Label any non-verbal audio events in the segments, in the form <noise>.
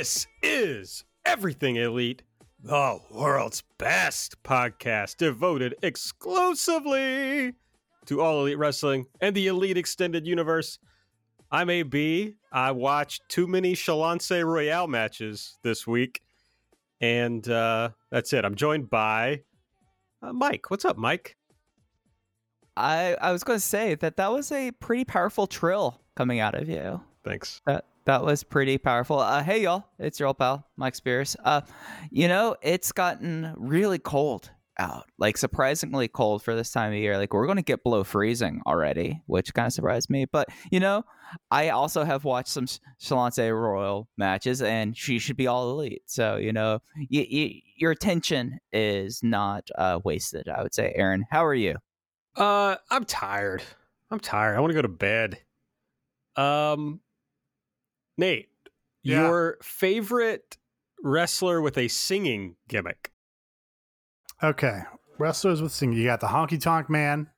This is Everything Elite, the world's best podcast devoted exclusively to all elite wrestling and the elite extended universe. I'm AB. I watched too many Shalonce Royal matches this week, and uh, that's it. I'm joined by uh, Mike. What's up, Mike? I I was going to say that that was a pretty powerful trill coming out of you. Thanks. That that was pretty powerful. Uh, hey y'all, it's your old pal Mike Spears. Uh, you know it's gotten really cold out, like surprisingly cold for this time of year. Like we're going to get below freezing already, which kind of surprised me. But you know, I also have watched some Shalonce Royal matches, and she should be all elite. So you know, y- y- your attention is not uh, wasted. I would say, Aaron. How are you? Uh, I'm tired. I'm tired. I want to go to bed. Um, Nate, Yeah. your favorite wrestler with a singing gimmick? Okay. Wrestlers with singing. You got the Honky Tonk Man.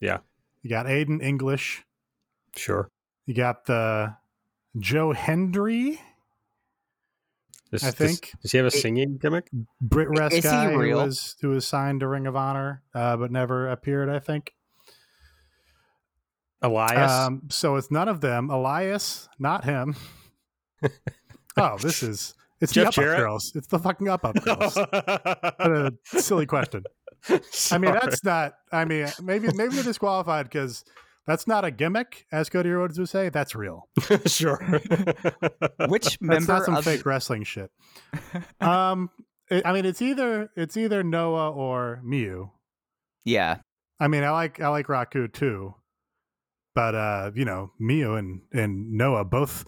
Yeah. You got Aiden English. Sure. You got the Joe Hendry, Does, I think. Does, he have a singing gimmick? Brit Rest Is he guy who was who was signed to Ring of Honor, uh, but never appeared. I think. Elias. Um, so it's none of them. Elias, not him. <laughs> <laughs> oh, this is it's Jeff the Up Up Girls. It's the fucking Up Up Girls. <laughs> what a silly question. I mean, that's not. I mean, maybe maybe they're disqualified because that's not a gimmick, as Cody Rhodes would say. That's real. <laughs> sure. Which That's member not some of fake wrestling shit. Um, it, I mean, it's either it's either Noah or Miu. yeah I mean, I like I like Raku too, but uh, you know, Miu and and Noah both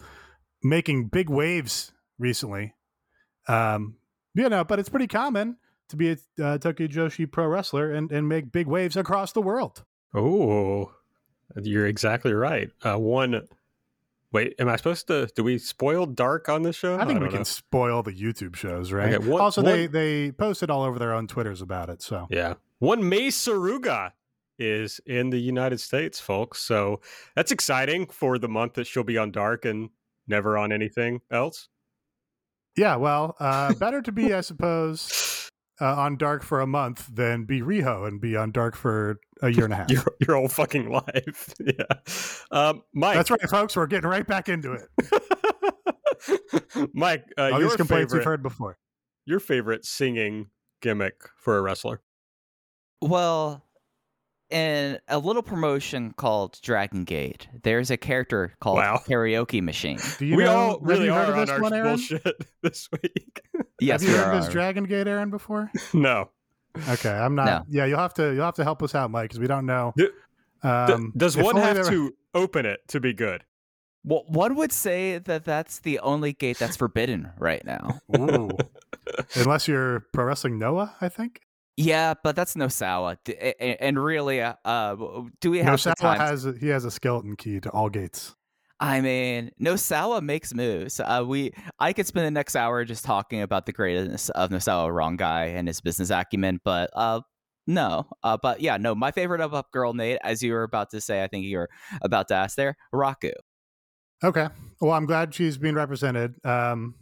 making big waves recently. Um, you know, but it's pretty common to be a uh, Tokyo Joshi pro wrestler and and make big waves across the world. oh, you're exactly right. Uh, one. Wait, am I supposed to? Do we spoil Dark on this show? I think we don't can spoil the YouTube shows, right? Okay, one- also, they they posted all over their own Twitters about it. So Yeah. One Mei Suruga is in the United States, folks. So that's exciting for the month that she'll be on Dark and never on anything else. yeah, well, uh, better to be, I suppose, <laughs> uh, on Dark for a month than be Riho and be on Dark for a year and a <laughs> half. Your, your whole fucking life. <laughs> yeah. Um, Mike. That's right, folks. We're getting right back into it. Mike, uh, All your these complaints favorite, you've heard before. your favorite singing gimmick for a wrestler? Well, in a little promotion called Dragon Gate, there's a character called Wow. Karaoke Machine. Do you we know, all really you heard are of on this our one, bullshit <laughs> this week. Yes, have you we heard of this Dragon Gate, Aaron, before? <laughs> no. Okay, I'm not. No. Yeah, you'll have to you'll have to help us out, Mike, because we don't know. Do- Um, Does one have there- to <laughs> open it to be good? Well, one would say that that's the only gate that's forbidden right now. Ooh. Unless you're pro wrestling Noah, I think. Yeah, but that's Nosawa. D- a- a- And really, uh, uh, do we have the Sawa time? has he has a skeleton key to all gates. I mean, Nosawa makes moves. Uh, we, I could spend the next hour just talking about the greatness of Nosawa Rongai and his business acumen, but uh, no. Uh, but yeah, no. My favorite up up girl, Nate, as you were about to say, I think you were about to ask there, Raku. Okay. Well, I'm glad she's being represented um,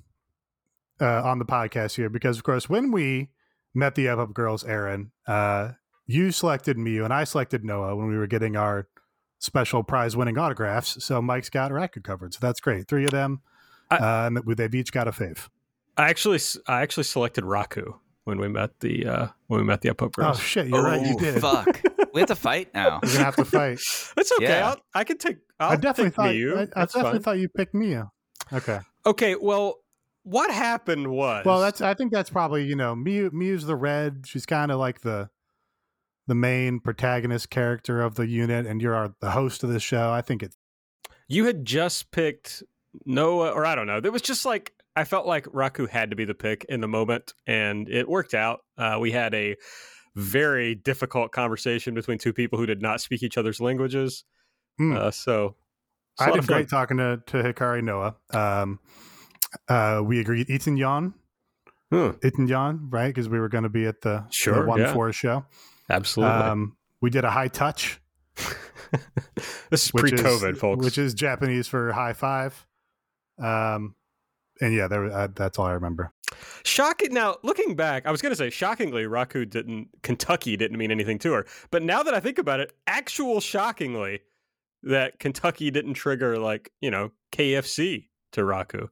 uh, on the podcast here because, of course, when we met the Up Up Girls, Aaron, uh, you selected Miu and I selected Noah when we were getting our special prize winning autographs. So Mike's got Raku covered. So that's great. Three of them. I- uh, and they've each got a fave. I actually, s- I actually selected Raku when we met the uh, when we met the Up Up Girls. Oh, shit. You're right. You Oh, did. Fuck. we have to fight <laughs> now. You're going to have to fight. <laughs> That's okay. Yeah. I'll, I can take. I'll I definitely thought Miu. I, I definitely fine. thought you picked Miu. Okay. Okay. Well, what happened was. Well, that's I think that's probably you know Miu Miu's the red. She's kind of like the the main protagonist character of the unit, and you're our, the host of the show. I think it. you had just picked Noah, or I don't know. there was just like I felt like Raku had to be the pick in the moment, and it worked out. Uh, we had a very difficult conversation between two people who did not speak each other's languages. Hmm. Uh, so it's a I lot did fun. great talking to, to Hikari Noa. Um, uh, we agreed Ethan Yon, Hmm, Ethan Yon, right? Because we were going to be at the, Sure, the one yeah. four show. absolutely. Um, we did a high touch, <laughs> this is pre-COVID, is, folks. which is Japanese for high five. Um, and yeah, there, uh, that's all I remember. Shocking. Now, looking back, I was going to say, shockingly, Raku didn't, Kentucky didn't mean anything to her. But now that I think about it, actual shockingly, that Kentucky didn't trigger, like, you know, KFC to Raku.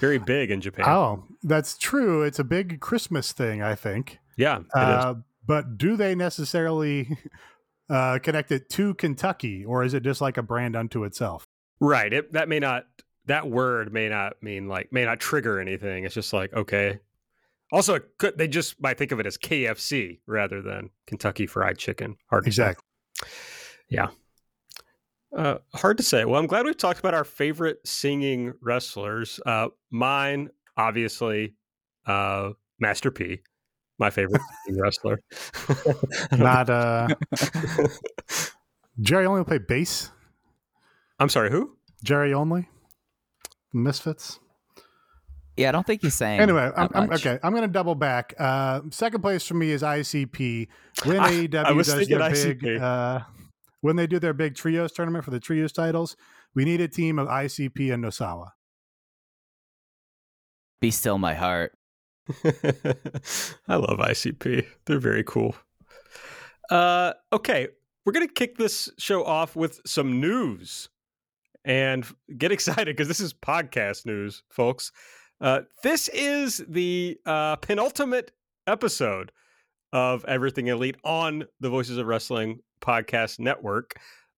Very big in Japan. Oh, that's true. It's a big Christmas thing, I think. yeah. Uh, but do they necessarily <laughs> uh, connect it to Kentucky, or is it just like a brand unto itself? Right. It, that may not, that word may not mean like, may not trigger anything. It's just like, okay. Also, it could, they just might think of it as KFC rather than Kentucky Fried Chicken. Hard to say. Exactly. Uh, hard to say. Well, I'm glad we've talked about our favorite singing wrestlers. Uh, mine, obviously, uh, Master P, my favorite singing wrestler. <laughs> Don't uh, Jerry Only play bass. I'm sorry, who? Jerry Only. Misfits. Yeah, I don't think he's saying. Anyway, I'm, I'm, okay. I'm going to double back. Uh, second place for me is ICP. When I- AEW I was does thinking their big, uh, when they do their big trios tournament for the trios titles, we need a team of ICP and Nosawa. Be still my heart. <laughs> I love ICP. They're very cool. Uh, okay, we're gonna kick this show off with some news, and get <laughs> excited because this is podcast news, folks. Uh, this is the uh, penultimate episode of Everything Elite on the Voices of Wrestling podcast network.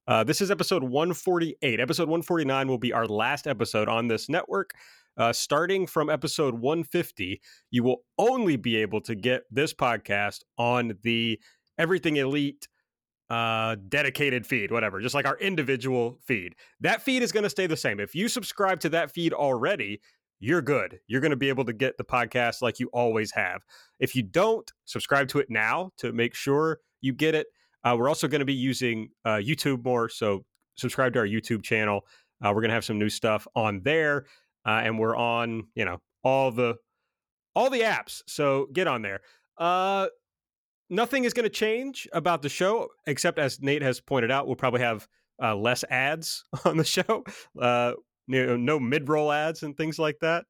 Uh, this is episode 148. Episode 149 will be our last episode on this network. Uh, starting from episode 150, you will only be able to get this podcast on the Everything Elite uh, dedicated feed, whatever, just like our individual feed. That feed is going to stay the same. If you subscribe to that feed already, you're good. You're going to be able to get the podcast like you always have. If you don't, subscribe to it now to make sure you get it. Uh, we're also going to be using uh, YouTube more, so subscribe to our YouTube channel. Uh, we're going to have some new stuff on there, uh, and we're on you know all the all the apps. So get on there. Uh, nothing is going to change about the show, except as Nate has pointed out, we'll probably have uh, less ads <laughs> on the show. No mid-roll ads and things like that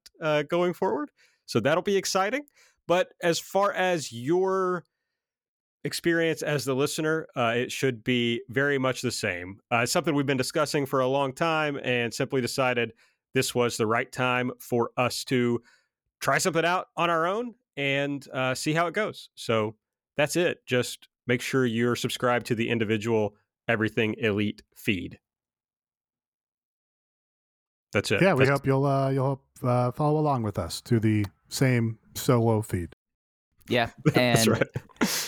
going forward. So that'll be exciting. But as far as your experience as the listener, uh, it should be very much the same. Uh, it's something we've been discussing for a long time, and simply decided this was the right time for us to try something out on our own and uh, see how it goes. So that's it. Just make sure you're subscribed to the individual Everything Elite feed. That's it. Yeah, we That's- hope you'll uh, you'll hope, uh, follow along with us to the same solo feed. Yeah, <laughs> That's right.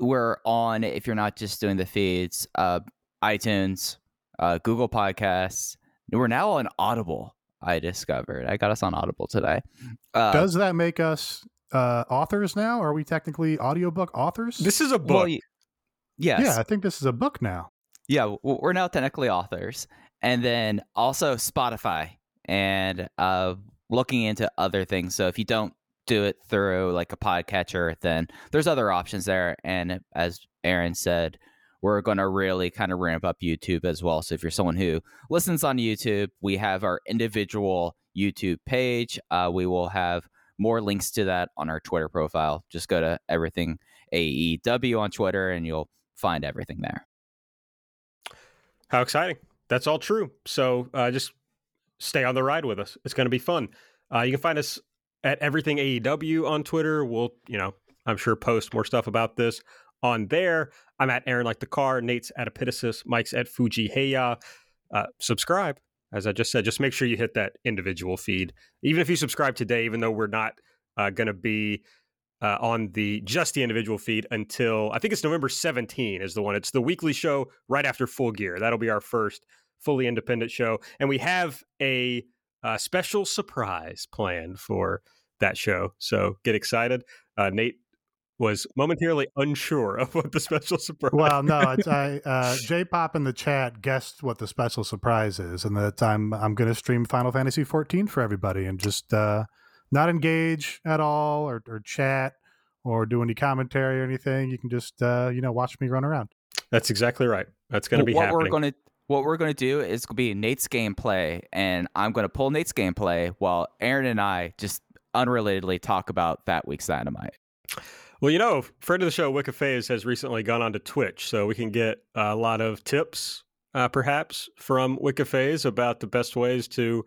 We're on. If you're not just doing the feeds, uh, iTunes, uh, Google Podcasts. We're now on Audible. I discovered. I got us on Audible today. Uh, Does that make us uh, authors now? Are we technically audiobook authors? This is a book. well, y- yes, Yeah, I think this is a book now. yeah, we're now technically authors, and then also Spotify and uh, looking into other things. So if you don't do it through like a podcatcher, then there's other options there. And as Aaron said, we're going to really kind of ramp up YouTube as well. So if you're someone who listens on YouTube, we have our individual YouTube page. Uh, we will have more links to that on our Twitter profile. Just go to everything AEW on Twitter, and you'll find everything there. How exciting. That's all true. So uh, just stay on the ride with us. It's going to be fun. Uh, you can find us at Everything AEW on Twitter. We'll, you know, I'm sure post more stuff about this on there. I'm at Aaron Like the Car. Nate's at Epitasis. Mike's at Fuji Heya. Uh, subscribe. As I just said, just make sure you hit that individual feed. Even if you subscribe today, even though we're not uh, going to be uh, on the just the individual feed until I think it's November 17 is the one. It's the weekly show right after Full Gear. That'll be our first fully independent show, and we have a, a special surprise planned for that show. So get excited. Uh, Nate was momentarily unsure of what the special surprise. Well, no, <laughs> it's I. Uh, J Pop in the chat guessed what the special surprise is, and that I'm I'm going to stream Final Fantasy 14 for everybody and just uh, not engage at all or, or chat or do any commentary or anything. You can just uh, you know watch me run around. That's exactly right. That's going to be what happening. we're going to what we're going to do is going to be Nate's gameplay, and I'm going to pull Nate's gameplay while Aaron and I just unrelatedly talk about that week's Dynamite. Well, you know, friend of the show, Wicca Phase, has recently gone on to Twitch, so we can get a lot of tips, uh, perhaps, from Wicca Phase about the best ways to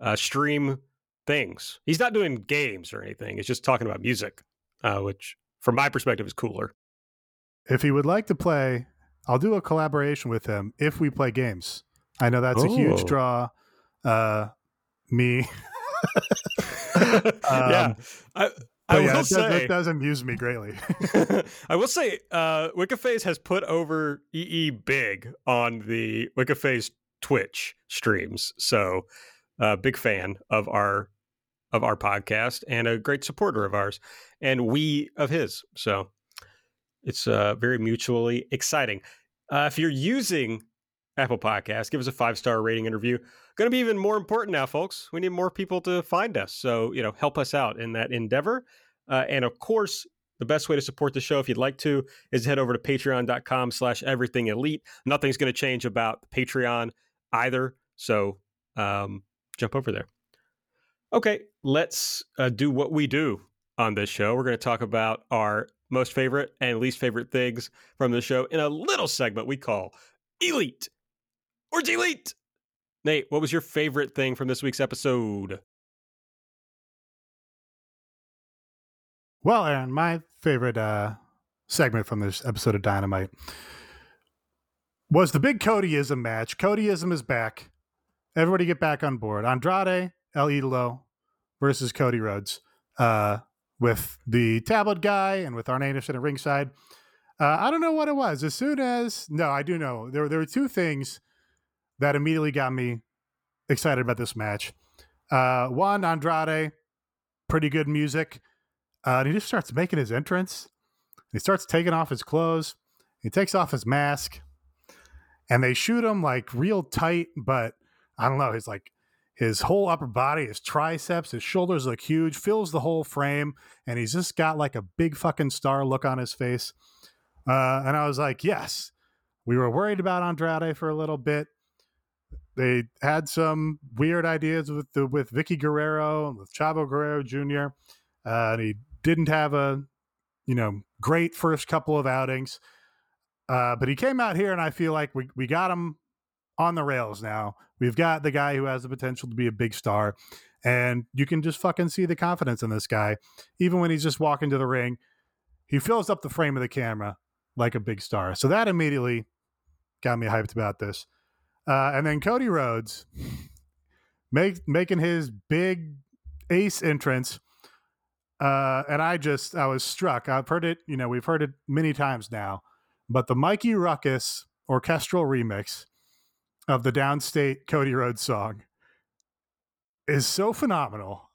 uh, stream things. He's not doing games or anything; he's just talking about music, uh, which, from my perspective, is cooler. If he would like to play, I'll do a collaboration with him if we play games. I know that's a huge Oh. draw. Uh, me. <laughs> <laughs> yeah, I, I Um, will it does, say. that does amuse me greatly. <laughs> I will say, uh, Wicca Phase has put over EE big on the Wicca Phase Twitch streams. So, uh, big fan of our of our podcast and a great supporter of ours, and we of his. So, it's uh, very mutually exciting. Uh, if you're using Apple Podcasts, give us a five star rating interview. Going to be even more important now, folks. We need more people to find us. So, you know, help us out in that endeavor. Uh, and of course, the best way to support the show, if you'd like to, is head over to patreon.com slash everything elite. Nothing's going to change about Patreon either. So um, jump over there. Okay, let's uh, do what we do on this show. We're going to talk about our most favorite and least favorite things from the show in a little segment we call Elite or Delete. Nate, what was your favorite thing from this week's episode? Well, Aaron, my favorite uh, segment from this episode of Dynamite was the big Codyism match. Codyism is back. Everybody get back on board. Andrade El Idolo versus Cody Rhodes uh, with the tablet guy and with Arn Anderson at ringside. Uh, I don't know what it was. As soon as no, I do know there there were two things that immediately got me excited about this match. Uh, one, Andrade, pretty good music. Uh, and he just starts making his entrance. He starts taking off his clothes. He takes off his mask, and they shoot him like real tight. But I don't know. He's like his whole upper body, his triceps, his shoulders look huge, fills the whole frame, and he's just got like a big fucking star look on his face. Uh, and I was like, yes, we were worried about Andrade for a little bit. They had some weird ideas with the with Vickie Guerrero and with Chavo Guerrero Jr. Uh, and he didn't have a you know great first couple of outings uh, but he came out here and i feel like we, we got him on the rails now we've got the guy who has the potential to be a big star and you can just fucking see the confidence in this guy. Even when he's just walking to the ring he fills up the frame of the camera like a big star. So that immediately got me hyped about this. Uh, and then cody rhodes make, making his big ace entrance uh, and I just I was struck. I've heard it, you know, we've heard it many times now, but the Mikey Rukus orchestral remix of the Downstait Cody Rhodes song is so phenomenal,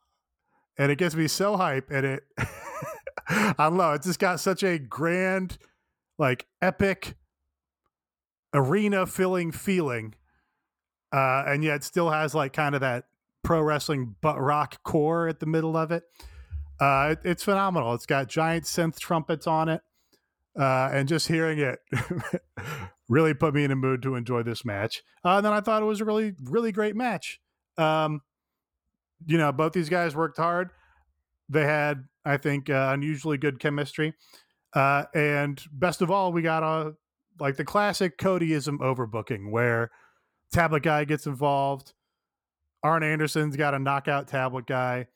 and it gets me so hype. And it, <laughs> I don't know, it just got such a grand, like epic, arena filling feeling, uh, and yet still has like kind of that pro wrestling butt rock core at the middle of it. Uh, it- it's phenomenal. It's got giant synth trumpets on it, uh, and just hearing it <laughs> really put me in a mood to enjoy this match. Uh, and then I thought it was a really, really great match. Um, you know, both these guys worked hard. They had, I think, uh, unusually good chemistry. Uh, and best of all, we got a like the classic Codyism overbooking where tablet guy gets involved. Arn Anderson's got a knockout tablet guy.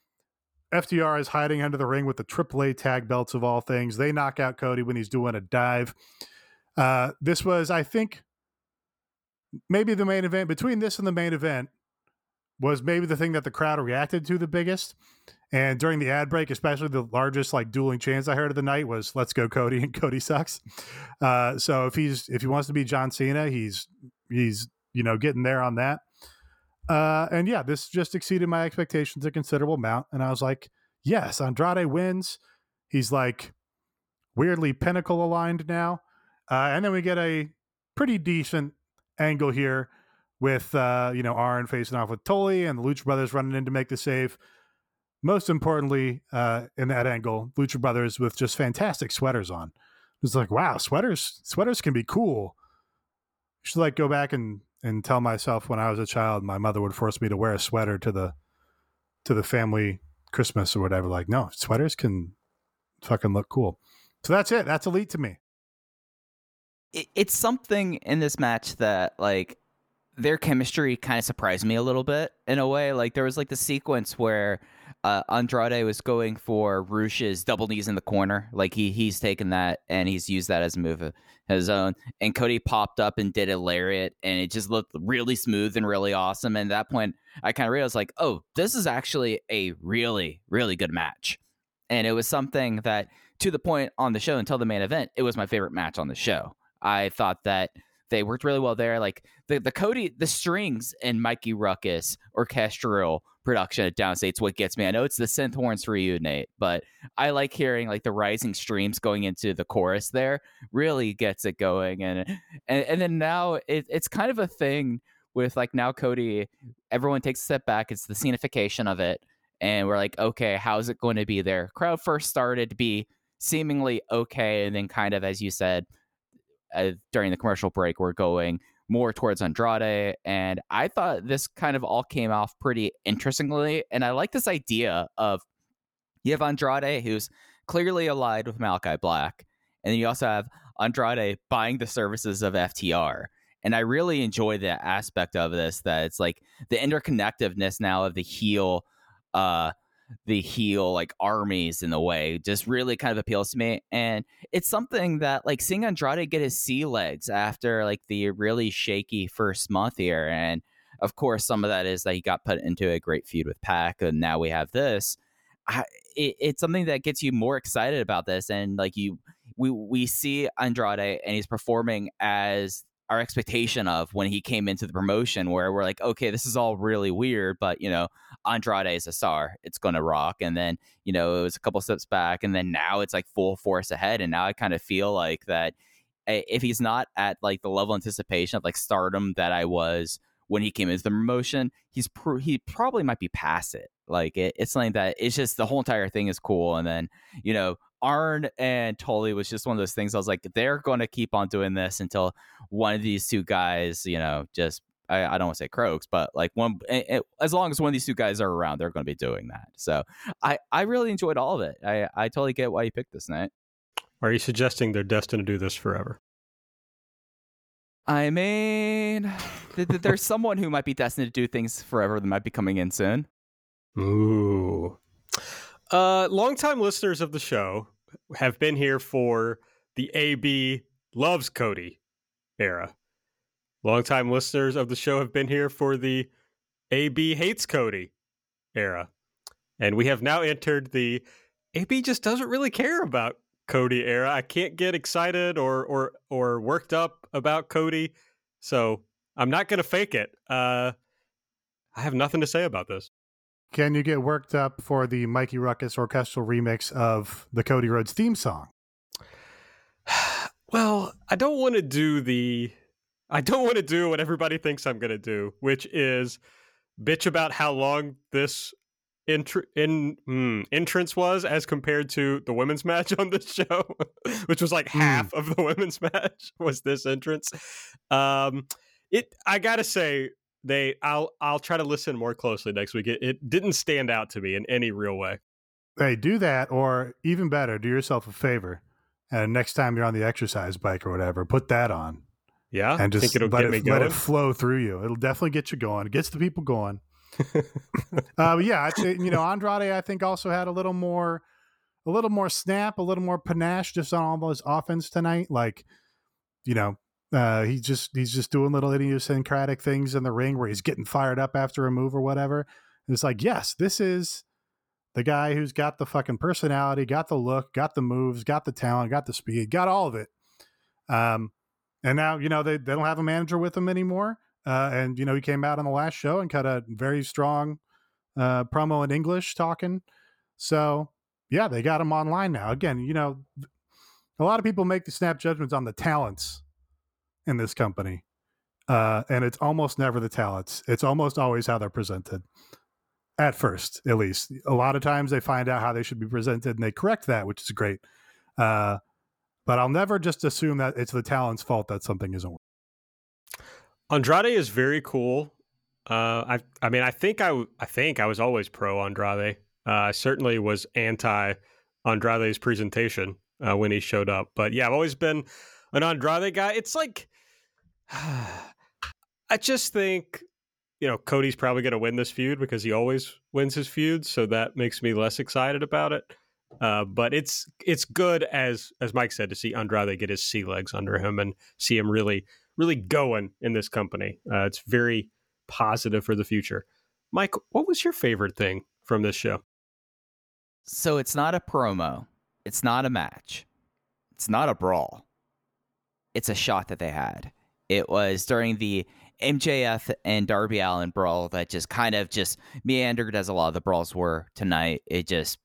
FTR is hiding under the ring with the AAA tag belts of all things. They knock out Cody when he's doing a dive. Uh, this was, I think, maybe the main event. Between this and the main event was maybe the thing that the crowd reacted to the biggest. And during the ad break, especially the largest like dueling chants I heard of the night was "Let's go, Cody!" <laughs> and Cody sucks. Uh, so if he's if he wants to be John Cena, he's he's you know, getting there on that. Uh, and yeah, this just exceeded my expectations a considerable amount. And I was like, yes, Andrade wins. He's like weirdly pinnacle aligned now. Uh, and then we get a pretty decent angle here with uh, you know Arn facing off with Tully and the Lucha Brothers running in to make the save. Most importantly, uh, in that angle, Lucha Brothers with just fantastic sweaters on. It's like, wow, sweaters sweaters can be cool. I should like go back and and tell myself when I was a child, my mother would force me to wear a sweater to the to the family Christmas or whatever. Like, no, sweaters can fucking look cool. So that's it. That's elite to me. It, it's something in this match that like their chemistry kind of surprised me a little bit in a way. Like there was like the sequence where uh, Andrade was going for Rush's double knees in the corner. Like he he's taken that and he's used that as a move of his own. And Cody popped up and did a lariat, and it just looked really smooth and really awesome. And at that point, I kind of realized like, oh, this is actually a really really good match. And it was something that, to the point on the show until the main event, it was my favorite match on the show. I thought that they worked really well there. Like the the Cody, the strings and Mikey Rukus orchestral production at Downstait's what gets me. I know it's the synth horns for you, Nate, but I like hearing like the rising streams going into the chorus there. Really gets it going, and and, and then now it, it's kind of a thing with like now Cody. Everyone takes a step back. It's the scenification of it, and we're like, okay, how's it going to be there? Crowd first started to be seemingly okay, and then kind of as you said uh, during the commercial break, we're going more towards Andrade. And I thought this kind of all came off pretty interestingly. And I like this idea of you have Andrade, who's clearly allied with Malakai Black. And then you also have Andrade buying the services of FTR. And I really enjoy that aspect of this that it's like the interconnectedness now of the heel uh the heel like armies in the way just really kind of appeals to me and it's something that like seeing andrade get his sea legs after like the really shaky first month here and of course some of that is that he got put into a great feud with pac and now we have this I, it, it's something that gets you more excited about this and like you we we see andrade and he's performing as our expectation of when he came into the promotion where we're like okay this is all really weird but you know andrade is a star. It's gonna rock. And then you know it was a couple steps back and then now it's like full force ahead and now i kind of feel like that eh, if he's not at like the level of anticipation of like stardom that i was when he came into the promotion he's pr- he probably might be past it. Like it, it's something that it's just the whole entire thing is cool and then you know Arn and Tully was just one of those things. I was like, they're going to keep on doing this until one of these two guys, you know, just I, I don't want to say croaks, but like one, it, eh, as long as one of these two guys are around, they're going to be doing that. So I, I really enjoyed all of it. I, I totally get why you picked this night. Are you suggesting they're destined to do this forever? I mean, there's someone who might be destined to do things forever that might be coming in soon. Ooh. Uh, longtime listeners of the show have been here for the AB loves Cody era. Longtime listeners of the show have been here for the AB hates Cody era. And we have now entered the AB just doesn't really care about Cody era. I can't get excited or or or worked up about Cody. So I'm not gonna fake it. Uh I have nothing to say about this. Can you get worked up for the Mikey Rukus orchestral remix of the Cody Rhodes theme song? <sighs> Well, I don't want to do the I don't want to do what everybody thinks I'm going to do, which is bitch about how long this intr- in mm, entrance was as compared to the women's <laughs> match on this show, <laughs> which was like mm. half of the <laughs> women's match was this entrance. Um, it I gotta say they I'll I'll try to listen more closely next week. It, it didn't stand out to me in any real way. Hey, do that, or even better, do yourself a favor, and next time you're on the exercise bike or whatever, put that on. Yeah, and just let it, let it flow through you. It'll definitely get you going. It gets the people going. <laughs> uh, yeah, you know, Andrade, I think also had a little more, a little more snap, a little more panache just on all those offense tonight. Like, you know, uh, he just he's just doing little idiosyncratic things in the ring where he's getting fired up after a move or whatever. And it's like, yes, this is the guy who's got the fucking personality, got the look, got the moves, got the talent, got the speed, got all of it. Um, and now you know they they don't have a manager with him anymore. uh, and you know he came out on the last show and cut a very strong uh, promo in English talking. So yeah, they got him online now. Again, you know, a lot of people make the snap judgments on the talents in this company, uh, and it's almost never the talents. It's almost always how they're presented. At first, at least, a lot of times they find out how they should be presented and they correct that, which is great. Uh, but I'll never just assume that it's the talent's fault that something isn't working. Andrade is very cool. Uh, I I mean I think I I think I was always pro Andrade. Uh, I certainly was anti Andrade's presentation uh, when he showed up, but yeah, I've always been an Andrade guy. It's like <sighs> I just think you know Cody's probably going to win this feud because he always wins his feuds, so that makes me less excited about it. Uh, but it's it's good as as Mike said to see Andrade get his sea legs under him and see him really really going in this company. Uh, it's very positive for the future. Mike, what was your favorite thing from this show? So it's not a promo. It's not a match. It's not a brawl. It's a shot that they had. It was during the MJF and Darby Allin brawl that just kind of just meandered as a lot of the brawls were tonight. It just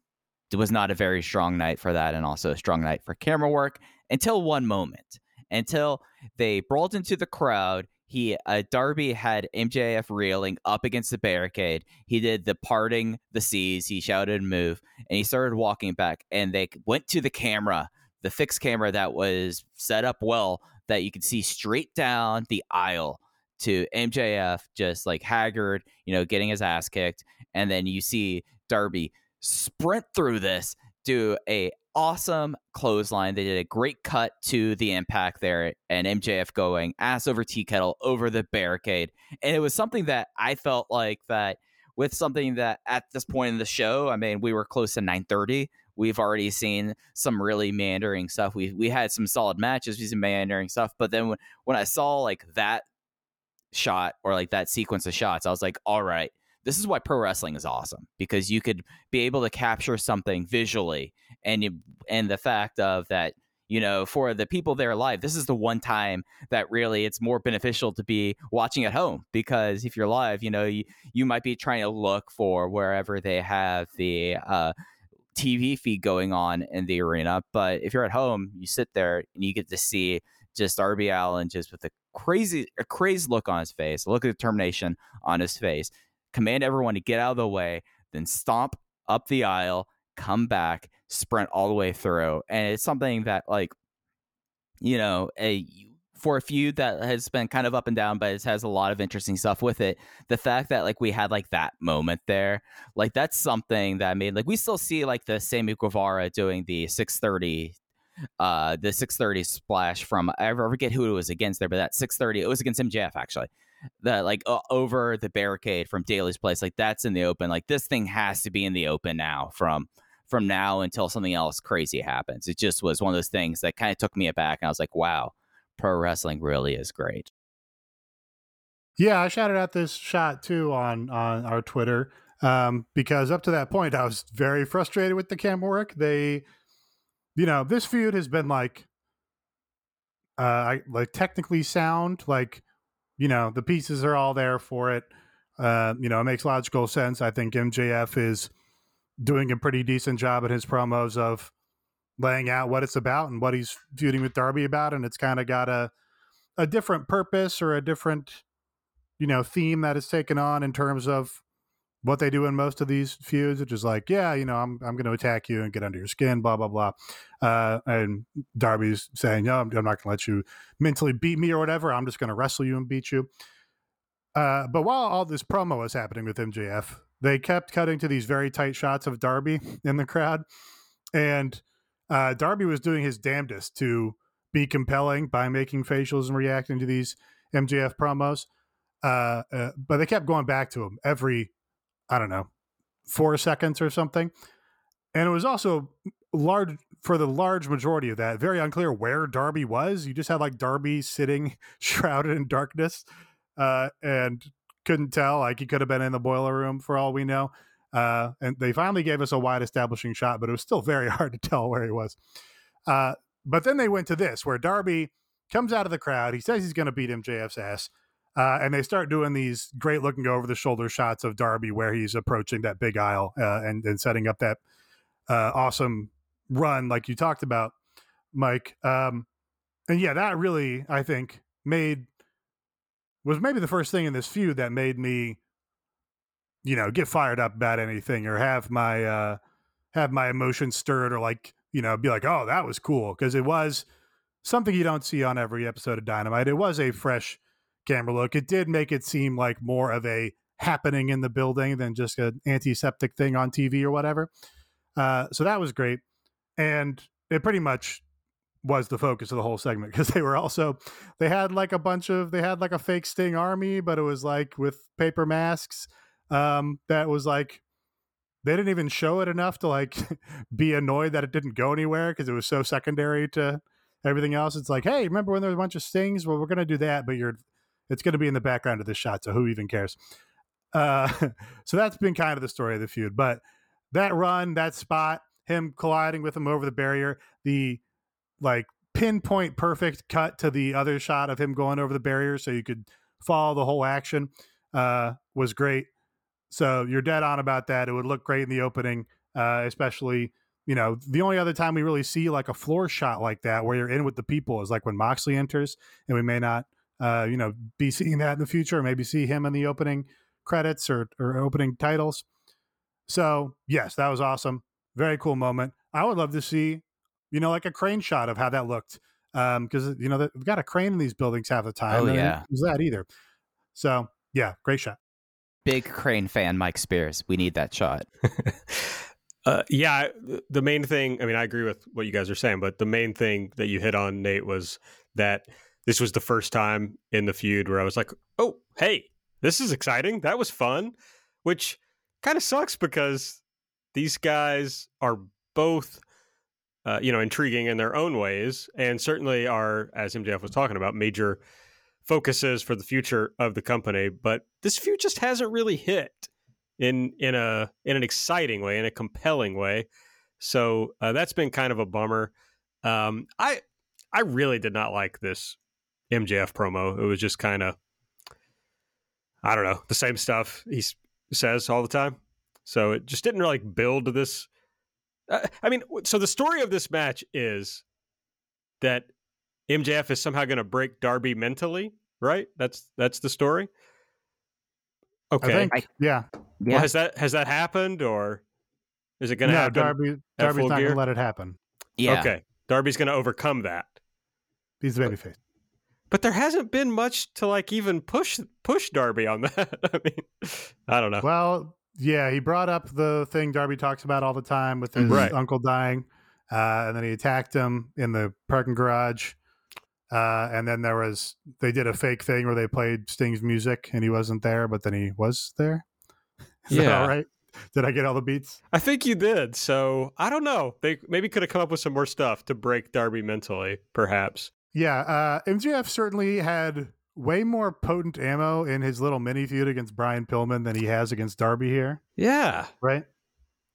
it was not a very strong night for that and also a strong night for camera work until one moment. Until they brawled into the crowd. He uh, Darby had MJF reeling up against the barricade. He did the parting the seas. He shouted move and he started walking back and they went to the camera, the fixed camera that was set up well that you could see straight down the aisle to MJF just like haggard, you know, getting his ass kicked and then you see Darby sprint through this, do a awesome clothesline. They did a great cut to the impact there, and MJF going ass over tea kettle over the barricade. And it was something that I felt like that with something that at this point in the show, I mean, we were close to 930. We've already seen some really meandering stuff. We we had some solid matches, we some meandering stuff. But then when, when I saw like that shot or like that sequence of shots, I was like, all right, this is why pro wrestling is awesome because you could be able to capture something visually and you, and the fact of that you know for the people there live this is the one time that really it's more beneficial to be watching at home because if you're live you know you, you might be trying to look for wherever they have the uh, tv feed going on in the arena but if you're at home you sit there and you get to see just Darby Allin just with a crazy a crazed look on his face a look of determination on his face command everyone to get out of the way, then stomp up the aisle, come back, sprint all the way through. And it's something that, like, you know, a for a feud that has been kind of up and down, but it has a lot of interesting stuff with it. The fact that like we had like that moment there, like that's something that made like we still see like the Sammy Guevara doing the 630 uh the 630 splash from I forget who it was against there, but that 630 it was against MJF actually that like uh, over the barricade from Daily's place, like that's in the open. Like this thing has to be in the open now from from now until something else crazy happens. It just was one of those things that kind of took me aback, and I was like, wow, pro wrestling really is great. Yeah, I shouted out this shot too on on our Twitter um, because up to that point, I was very frustrated with the camera work. They, you know, this feud has been like, uh, like technically sound, like you know the pieces are all there for it. Uh, you know, it makes logical sense. I think MJF is doing a pretty decent job at his promos of laying out what it's about and what he's feuding with Darby about, and it's kind of got a a different purpose or a different you know theme that is taken on in terms of what they do in most of these feuds, which is like, yeah, you know, I'm I'm going to attack you and get under your skin, blah blah blah. Uh, and Darby's saying, no, I'm, I'm not going to let you mentally beat me or whatever. I'm just going to wrestle you and beat you. Uh, but while all this promo was happening with MJF, they kept cutting to these very tight shots of Darby in the crowd, and uh, Darby was doing his damnedest to be compelling by making facials and reacting to these MJF promos. Uh, uh, but they kept going back to him every I don't know, four seconds or something. And it was also large for the large majority of that, very unclear where Darby was. You just had like Darby sitting <laughs> shrouded in darkness uh, and couldn't tell. Like he could have been in the boiler room for all we know. Uh, and they finally gave us a wide establishing shot, but it was still very <laughs> hard to tell where he was. Uh, but then they went to this, where Darby comes out of the crowd. He says he's going to beat MJF's ass. Uh, and they start doing these great looking over the shoulder shots of Darby where he's approaching that big aisle uh, and, and setting up that uh, awesome run, like you talked about, Mike. Um, and yeah, that really, I think, made was maybe the first thing in this feud that made me, you know, get fired up about anything or have my uh, have my emotions stirred or like you know be like, oh, that was cool because it was something you don't see on every episode of Dynamite. It was a fresh camera look. It did make it seem like more of a happening in the building than just an antiseptic thing on TV or whatever. Uh, so that was great, and it pretty much was the focus of the whole segment because they were also they had like a bunch of they had like a fake Sting army, but it was like with paper masks. Um, that was like they didn't even show it enough to like <laughs> be annoyed that it didn't go anywhere because it was so secondary to everything else. It's like, hey, remember when there was a bunch of stings? Well, we're gonna do that, but you're it's gonna be in the background of this shot, so who even cares? Uh, <laughs> so that's been kind of the story of the feud. But that run, that spot, him colliding with him over the barrier, the like pinpoint perfect cut to the other shot of him going over the barrier so you could follow the whole action uh, was great. So you're dead on about that. It would look great in the opening, uh, especially you know the only other time we really see like a floor shot like that where you're in with the people is like when Moxley enters, and we may not uh, you know be seeing that in the future. Or maybe see him in the opening credits or or opening titles. So yes, that was awesome. Very cool moment. I would love to see you know, like a crane shot of how that looked. Um, because you know we've got a crane in these buildings half the time. Oh yeah, is that either? So yeah, great shot. Big crane fan, Mike Spears. We need that shot. <laughs> uh, yeah, the main thing. I mean, I agree with what you guys are saying, but the main thing that you hit on, Nate, was that this was the first time in the feud where I was like, "Oh, hey, this is exciting. That was fun," which kind of sucks because these guys are both uh, you know, intriguing in their own ways, and certainly are, as MJF was talking about, major focuses for the future of the company. But this feud just hasn't really hit in in a in an exciting way, in a compelling way. So uh, that's been kind of a bummer. Um, I I really did not like this MJF promo. It was just kind of I don't know the same stuff he says all the time. So it just didn't really build this uh, I mean, so the story of this match is that MJF is somehow going to break Darby mentally, right? That's that's the story. Okay. Think, yeah. Well, has that has that happened, or is it going to no, happen? Darby, Darby's not going to let it happen. Yeah. Okay. Darby's going to overcome that. He's the babyface. But there hasn't been much to like even push push Darby on that. <laughs> I mean, I don't know. Well, yeah, he brought up the thing Darby talks about all the time with his right. uncle dying, uh, and then he attacked him in the parking garage. Uh, and then there was they did a fake thing where they played Sting's music and he wasn't there, but then he was there. <laughs> Is yeah, all right. Did I get all the beats? I think you did. So I don't know. They maybe could have come up with some more stuff to break Darby mentally, perhaps. Yeah, uh, MJF certainly had way more potent ammo in his little mini feud against Brian Pillman than he has against Darby here. Yeah. Right?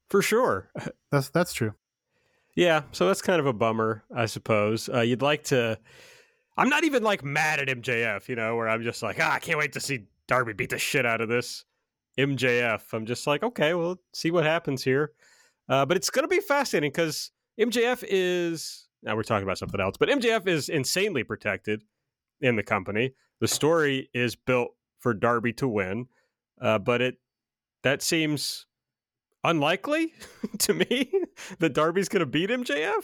For sure. That's that's true. Yeah, so that's kind of a bummer, I suppose. Uh, you'd like to I'm not even like mad at MJF, you know, where I'm just like, ah, I can't wait to see Darby beat the shit out of this MJF. I'm just like, okay, well, see what happens here. Uh, but it's going to be fascinating because MJF is now we're talking about something else, but MJF is insanely protected in the company. The story is built for Darby to win, uh, but it that seems unlikely <laughs> to me that Darby's going to beat MJF.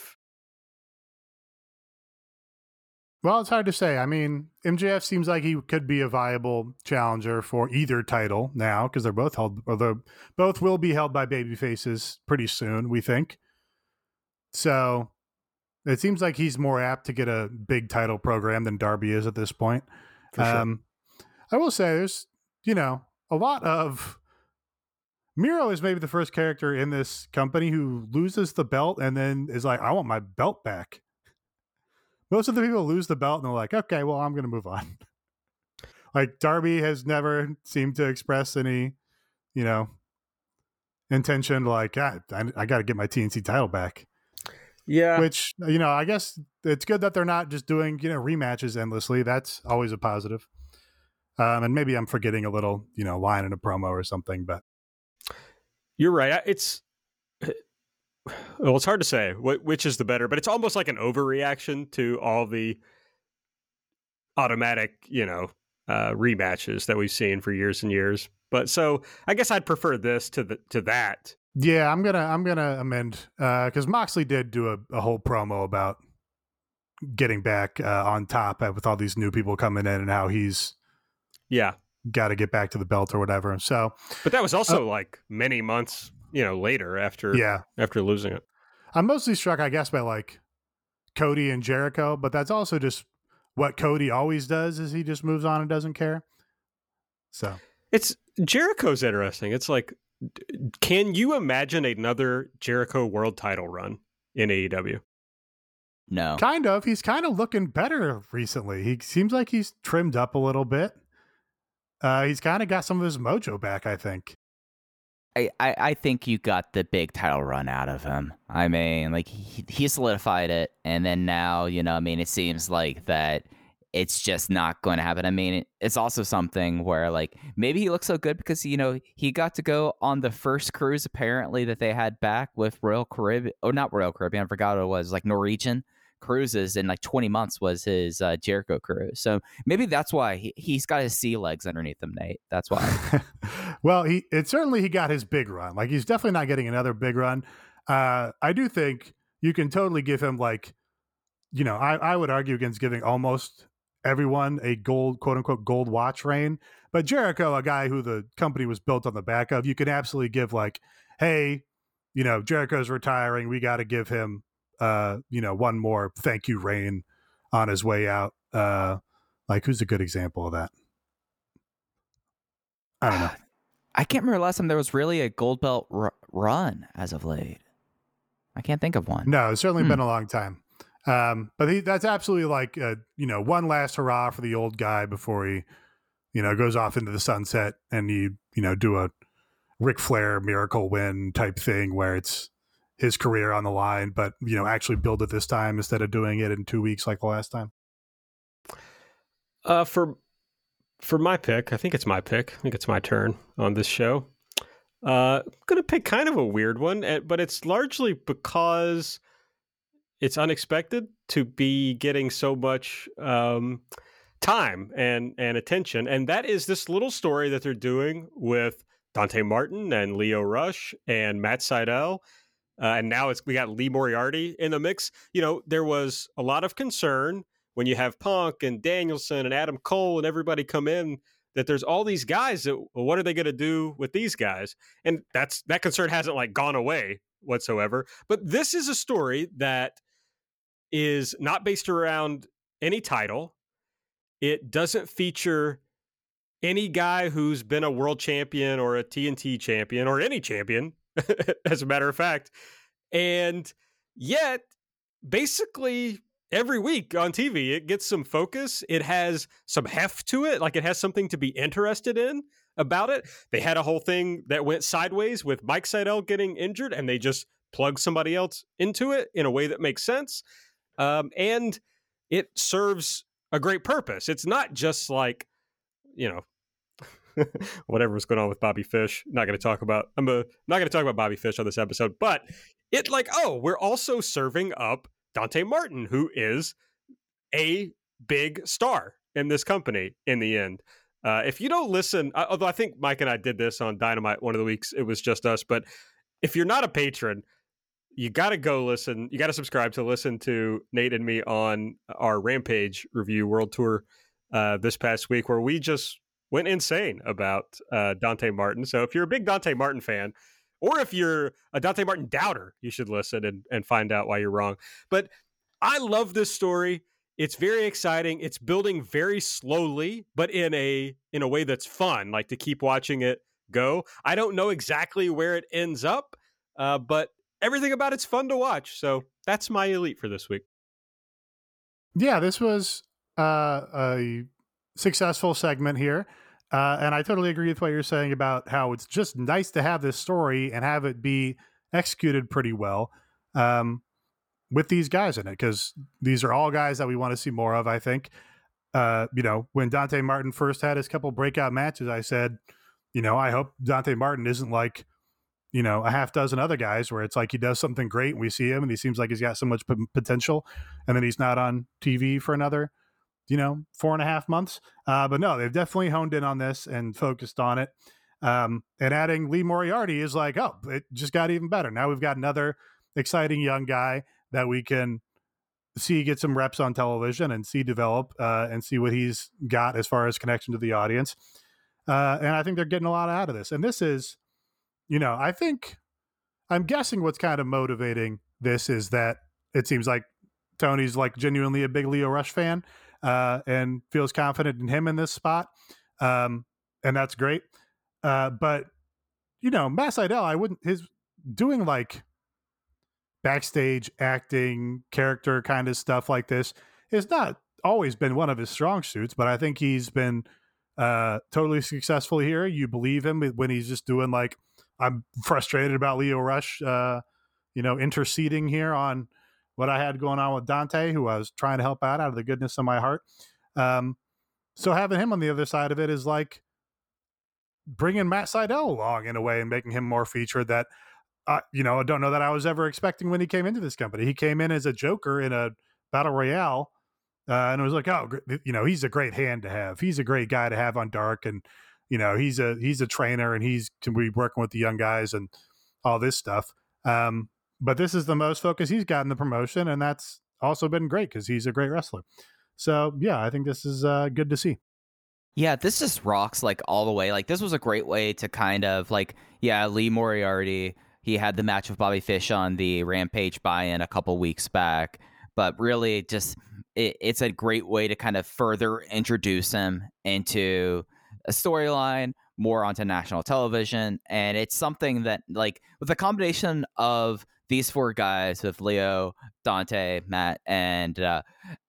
Well, it's hard to say. I mean, MJF seems like he could be a viable challenger for either title now because they're both held, although both will be held by baby faces pretty soon, we think. So it seems like he's more apt to get a big title program than Darby is at this point. For sure. Um, I will say there's, you know, a lot of Miro is maybe the first character in this company who loses the belt and then is like, I want my belt back. Most of the people lose the belt and they're like, okay, well, I'm going to move on. <laughs> like Darby has never seemed to express any, you know, intention like, ah, I, I got to get my TNT title back. Yeah. Which, you know, I guess it's good that they're not just doing, you know, rematches endlessly. That's always a positive. Um, and maybe I'm forgetting a little, you know, line in a promo or something, but You're right. It's well, it's hard to say which is the better, but it's almost like an overreaction to all the automatic, you know, uh, rematches that we've seen for years and years. But so I guess I'd prefer this to the to that. yeah, I'm gonna I'm gonna amend because Moxley did do a, a whole promo about getting back uh, on top uh, with all these new people coming in and how he's Yeah, got to get back to the belt or whatever. So but that was also like many months, you know, later after yeah, after losing it. I'm mostly struck, I guess, by like Cody and Jericho, but that's also just what Cody always does is he just moves on and doesn't care. So It's Jericho's interesting. It's like, can you imagine another Jericho World Title run in AEW? No. kind of, he's kind of looking better recently. He seems like he's trimmed up a little bit. Uh, he's kind of got some of his mojo back, I think. I, I, I think you got the big title run out of him. I mean, like he, he solidified it, and then now you know, I mean, it seems like that it's just not going to happen. I mean, it's also something where like maybe he looks so good because you know he got to go on the first cruise apparently that they had back with Royal Caribbean, or not Royal Caribbean, I forgot what it was, like Norwegian cruises in like 20 months was his uh, Jericho cruise. So maybe that's why he, he's got his sea legs underneath him, Nate. That's why. <laughs> well, he it certainly he got his big run. Like he's definitely not getting another big run. Uh, I do think you can totally give him like, you know, I, I would argue against giving almost everyone a gold quote unquote gold watch reign. But Jericho, a guy who the company was built on the back of, you can absolutely give like, hey, you know, Jericho's retiring. We got to give him, uh, you know, one more thank you rain on his way out. Uh, like who's a good example of that? I don't know. <sighs> I can't remember last time there was really a gold belt r- run as of late. I can't think of one. No, it's certainly Hmm. been a long time. Um, but he, that's absolutely like, uh, you know, one last hurrah for the old guy before he, you know, goes off into the sunset and you, you know, do a Ric Flair miracle win type thing where it's his career on the line, but, you know, actually build it this time instead of doing it in two weeks like the last time. Uh, for for my pick, I think it's my pick. I think it's my turn on this show. Uh, I'm gonna pick kind of a weird one, eh, but it's largely because it's unexpected to be getting so much um, time and and attention, and that is this little story that they're doing with Dante Martin and Lio Rush and Matt Sydal. Uh, and now it's we got Lee Moriarty in the mix. You know, there was a lot of concern when you have Punk and Danielson and Adam Cole and everybody come in that there's all these guys that well, what are they going to do with these guys? And that's that concern hasn't like gone away whatsoever. But this is a story that is not based around any title. It doesn't feature any guy who's been a world champion or a TNT champion or any champion, <laughs> as a matter of fact. And yet, basically, every week on TV, it gets some focus. It has some heft to it, like it has something to be interested in about it. They had a whole thing that went sideways with Mike Sydal getting injured, and they just plug somebody else into it in a way that makes sense. Um, and it serves a great purpose. It's not just like, you know, <laughs> whatever was going on with Bobby Fish. Not going to talk about. I'm a, not going to talk about Bobby Fish on this episode, but it like, oh, we're also serving up Dante Martin, who is a big star in this company in the end. Uh, if you don't listen, uh, although I think Mike and I did this on Dynamite one of the weeks, it was just us. But if you're not a patron, you got to go listen. You got to subscribe to listen to Nate and me on our Rampage review World Tour uh, this past week, where we just went insane about uh, Dante Martin. So if you're a big Dante Martin fan, or if you're a Dante Martin doubter, you should listen and, and find out why you're wrong. But I love this story. It's very exciting. It's building very slowly, but in a in a way that's fun, like to keep watching it go. I don't know exactly where it ends up, uh, but everything about it's fun to watch. So that's my elite for this week. Yeah, this was uh, a successful segment here. Uh, and I totally agree with what you're saying about how it's just nice to have this story and have it be executed pretty well um, with these guys in it, because these are all guys that we want to see more of, I think. uh, you know, when Dante Martin first had his couple breakout matches, I said, you know, I hope Dante Martin isn't like, you know, a half dozen other guys where it's like he does something great and we see him and he seems like he's got so much p- potential and then he's not on TV for another, you know, four and a half months. Uh, but no, they've definitely honed in on this and focused on it. Um, and adding Lee Moriarty is like, oh, it just got even better. Now we've got another exciting young guy that we can see get some reps on television and see develop uh, and see what he's got as far as connection to the audience. Uh, and I think they're getting a lot out of this. And this is, you know, I think I'm guessing what's kind of motivating this is that it seems like Tony's like genuinely a big Lio Rush fan uh, and feels confident in him in this spot. Um, and that's great. Uh, but, you know, Matt Sydal, I wouldn't, his doing like backstage acting, character kind of stuff like this has not always been one of his strong suits, but I think he's been uh, totally successful here. You believe him when he's just doing like, I'm frustrated about Lio Rush, uh, you know, interceding here on what I had going on with Dante, who I was trying to help out out of the goodness of my heart. Um, so having him on the other side of it is like bringing Matt Sydal along in a way and making him more featured that uh, you know, I don't know that I was ever expecting when he came into this company. He came in as a Joker in a battle royale, uh, and it was like, oh, you know, he's a great hand to have. He's a great guy to have on Dark, and you know, he's a he's a trainer, and he's can be working with the young guys and all this stuff. Um, but this is the most focus he's gotten the promotion, and that's also been great because he's a great wrestler. So yeah, I think this is uh, good to see. Yeah, this just rocks like all the way. Like this was a great way to kind of like yeah, Lee Moriarty he had the match with Bobby Fish on the Rampage buy-in a couple weeks back, but really just it, it's a great way to kind of further introduce him into a storyline more onto national television and it's something that like with a combination of these four guys with Lio, Dante, Matt, and uh,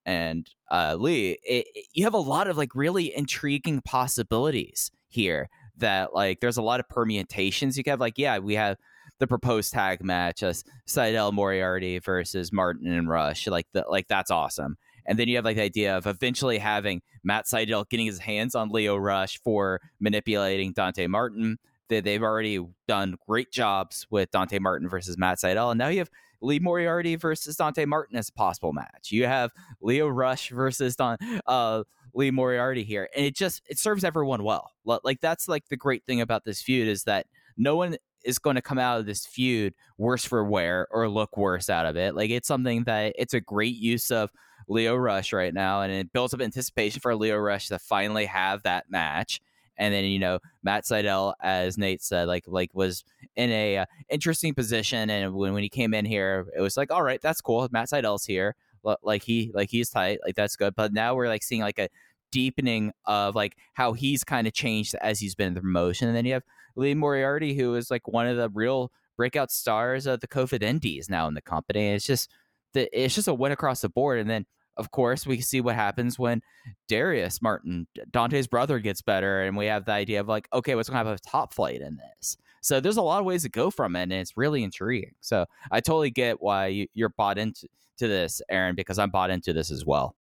and uh, Lee, it, it, you have a lot of like really intriguing possibilities here. That like there's a lot of permutations you have. Like yeah, we have the proposed tag match as Sydal Moriarty versus Martin and Rush. Like the, like that's awesome. And then you have like the idea of eventually having Matt Sydal getting his hands on Lio Rush for manipulating Dante Martin. They, they've already done great jobs with Dante Martin versus Matt Sydal. And now you have Lee Moriarty versus Dante Martin as a possible match. You have Lio Rush versus Don, uh, Lee Moriarty here. And it just, it serves everyone well. Like that's like the great thing about this feud is that no one is going to come out of this feud worse for wear or look worse out of it. Like it's something that it's a great use of Lio Rush right now, and it builds up anticipation for Lio Rush to finally have that match. And then you know Matt Sydal, as Nate said, like like was in a uh, interesting position, and when when he came in here, it was like, all right, that's cool. Matt Sydal's here, like he like he's tight, like that's good. But now we're like seeing like a deepening of like how he's kind of changed as he's been in the promotion, and then you have Lee Moriarty, who is like one of the real breakout stars of the COVID Indies now in the company. It's just the, it's just a win across the board. And then of course we see what happens when Darius Martin, Dante's brother, gets better, and we have the idea of like, okay, what's going to have a top flight in this? So there's a lot of ways to go from it, and it's really intriguing. So I totally get why you, you're bought into to this, Aaron, because I'm bought into this as well.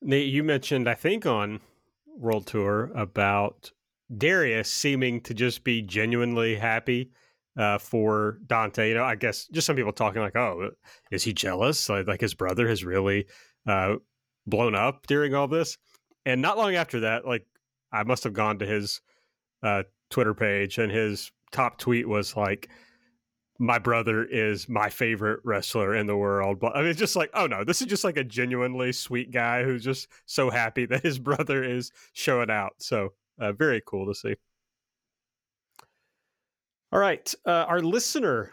Nate, you mentioned, I think, on World Tour about Darius seeming to just be genuinely happy uh, for Dante. You know, I guess just some people talking like, "Oh, is he jealous? Like, like his brother has really uh, blown up during all this." And not long after that, like I must have gone to his uh, Twitter page, and his top tweet was like, "My brother is my favorite wrestler in the world." But I mean, it's just like, oh no, this is just like a genuinely sweet guy who's just so happy that his <laughs> brother is showing out. So uh, very cool to see. All right, uh, our listener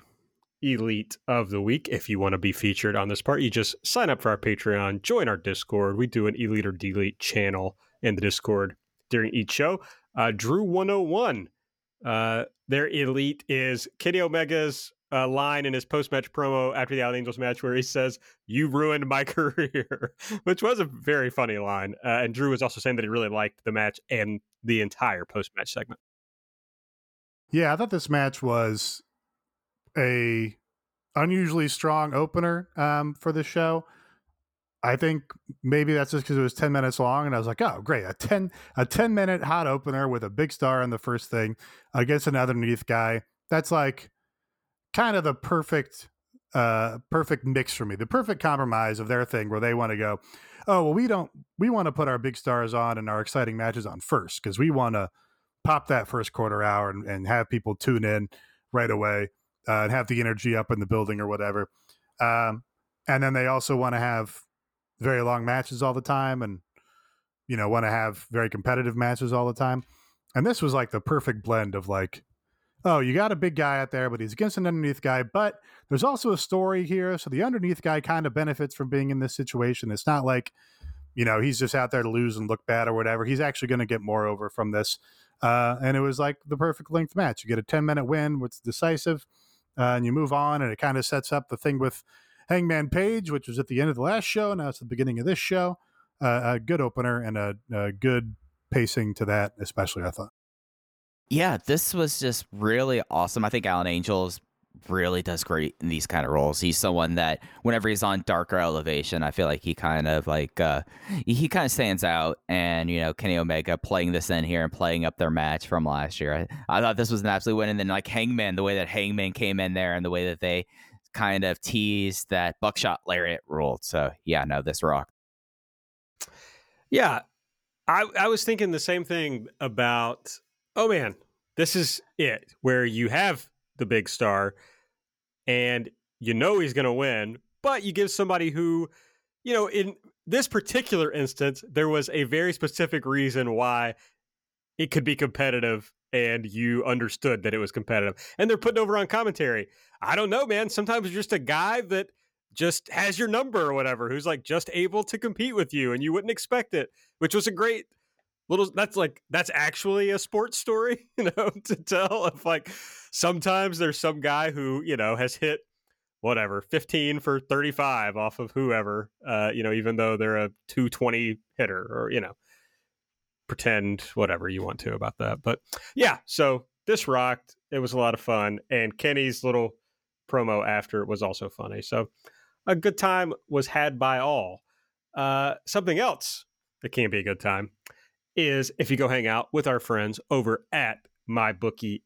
elite of the week. If you want to be featured on this part, you just sign up for our Patreon, join our Discord. We do an elite or delete channel in the Discord during each show. Uh, Drew 101, uh, their elite is Kenny Omega's uh, line in his post match promo after the Alan Angels match where he says, You ruined my <laughs> career, which was a very funny line. Uh, and Drew was also saying that he really liked the match and the entire post match segment. Yeah, I thought this match was a unusually strong opener um, for the show. I think maybe that's just because it was 10 minutes long. And I was like, oh, great. A 10, a 10 minute hot opener with a big star on the first thing against another underneath guy. That's like kind of the perfect, uh, perfect mix for me, the perfect compromise of their thing where they want to go, oh, well, we don't, we want to put our big stars on and our exciting matches on first because we want to pop that first quarter hour and, and have people tune in right away uh, and have the energy up in the building or whatever. Um, and then they also want to have very long matches all the time and you know want to have very competitive matches all the time. And this was like the perfect blend of like oh you got a big guy out there but he's against an underneath guy but there's also a story here so the underneath guy kind of benefits from being in this situation. It's not like you know he's just out there to lose and look bad or whatever. He's actually going to get more over from this uh, and it was like the perfect length match you get a 10 minute win which is decisive uh, and you move on and it kind of sets up the thing with Hangman Page, which was at the end of the last show. Now it's the beginning of this show. Uh, a good opener and a, a good pacing to that, especially, I thought. Yeah, this was just really awesome. I think Alan Angels really does great in these kind of roles. He's someone that whenever he's on darker elevation, I feel like he kind of like uh he kind of stands out and you know, Kenny Omega playing this in here and playing up their match from last year. I, I thought this was an absolute win and then like Hangman, the way that Hangman came in there and the way that they kind of teased that buckshot lariat ruled. So yeah, no, this rock. Yeah, I I was thinking the same thing about. Oh man, this is it where you have the big star, and you know he's going to win, but you give somebody who, you know, in this particular instance, there was a very specific reason why it could be competitive and you understood that it was competitive. And they're putting over on commentary. I don't know, man. Sometimes it's just a guy that just has your number or whatever, who's like just able to compete with you and you wouldn't expect it, which was a great little that's like that's actually a sports story, <laughs> you know, to tell of like sometimes there's some guy who, you know, has hit whatever 15 for 35 off of whoever uh you know even though they're a 220 hitter or you know pretend whatever you want to about that. But yeah, so this rocked. It was a lot of fun. And Kenny's little promo after it was also funny. So a good time was had by all. Uh, something else that can't be a good time is if you go hang out with our friends over at mybookie.ag.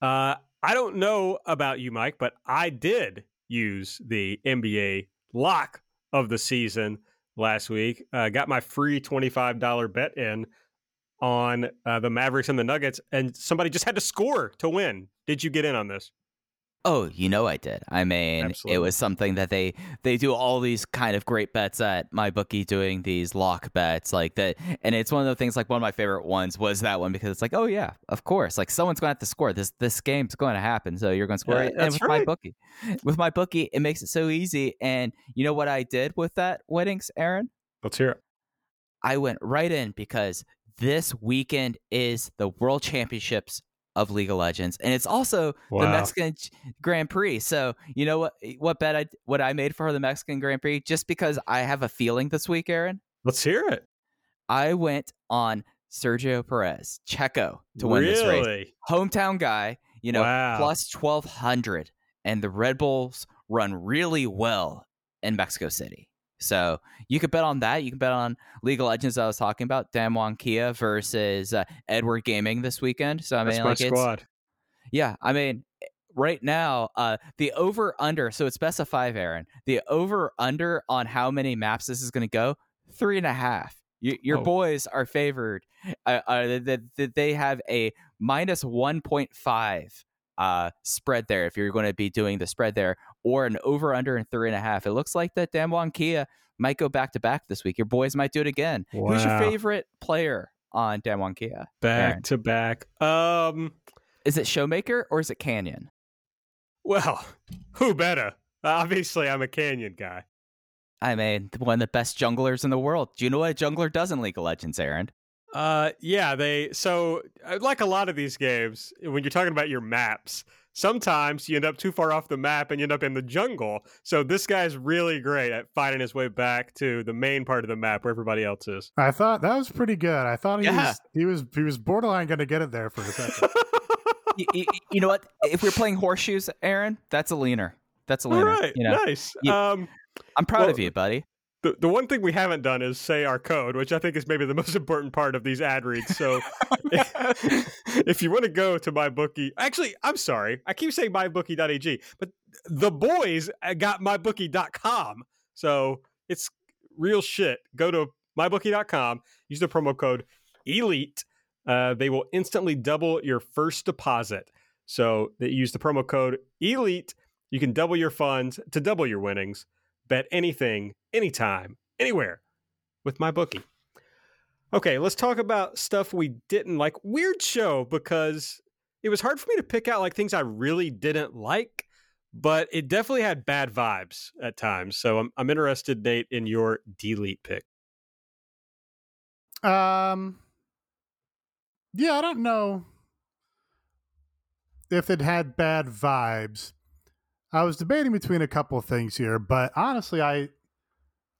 Uh, I don't know about you, Mike, but I did use the NBA lock of the season last week. Uh, got my free $25 bet in on uh, the Mavericks and the Nuggets, and somebody just had to score to win. Did you get in on this? Oh, you know I did. I mean, Absolutely. it was something that they they do all these kind of great bets at my bookie doing these lock bets like that, and it's one of the things like one of my favorite ones was that one because it's like, oh yeah, of course, like someone's going to have to score. This this game's going to happen, so you're going to score. Yeah, and with right. my bookie, with my bookie, it makes it so easy. And you know what I did with that winnings, Aaron? Let's hear it. I went right in because this weekend is the World Championships of League of Legends, and it's also wow. the Mexican Grand Prix. So you know what? Eh, what bet I what I made for the Mexican Grand Prix just because I have a feeling this week, Aaron. Let's hear it. I went on Sergio Perez, Checo, to win really? this race. Hometown guy, you know, wow. plus twelve hundred, and the Red Bulls run really well in Mexico City. So you could bet on that. You can bet on League of Legends I was talking about, Damwon Kia versus uh, Edward Gaming this weekend. So I mean, That's like my squad. Yeah, I mean, right now, uh, the over under. So it's best of five, Aaron. The over under on how many maps this is going to go three and a half. You, your Oh. boys are favored. Uh, uh, that that they have a minus one point five uh spread there. If you're going to be doing the spread there, or an over under and three and a half. It looks like that Damwon Kia might go back to back this week. Your boys might do it again. Who's your favorite player on Damwon Kia? Back Aaron. to back. Um. Is it Showmaker or is it Canyon? Well, <laughs> who better? Obviously, I'm a Canyon guy. I mean, one of the best junglers in the world. Do you know what a jungler does in League of Legends, Aaron? Uh, yeah, they so uh, like a lot of these games, when you're talking about your maps, sometimes you end up too far off the map and you end up in the jungle. So this guy's really great at finding his way back to the main part of the map where everybody else is. I thought that was pretty good. I thought he Yeah. was he was he was borderline going to get it there for a second. <laughs> you, you- you know what? If we're playing horseshoes, Aaron, that's a leaner. That's a leaner. right, You know, nice. you- um, I'm proud Well, of you, buddy. The, the one thing we haven't done is say our code, which I think is maybe the most <laughs> important part of these ad reads. So <laughs> if you want to go to my bookie, actually, I'm sorry. I keep saying mybookie.ag, but the boys got mybookie.com. So it's real shit. Go to mybookie.com, use the promo code ELITE. Uh, they will instantly double your first deposit. So they use the promo code ELITE. You can double your funds to double your winnings. Bet anything, anytime, anywhere with my bookie. Okay, let's talk about stuff we didn't like. Weird show because it was hard for me to pick out like things I really didn't like, but it definitely had bad vibes at times. So I'm I'm interested, Nate, in your delete pick. Um, yeah, I don't know if it had bad vibes. I was debating between a couple of things here, but honestly, I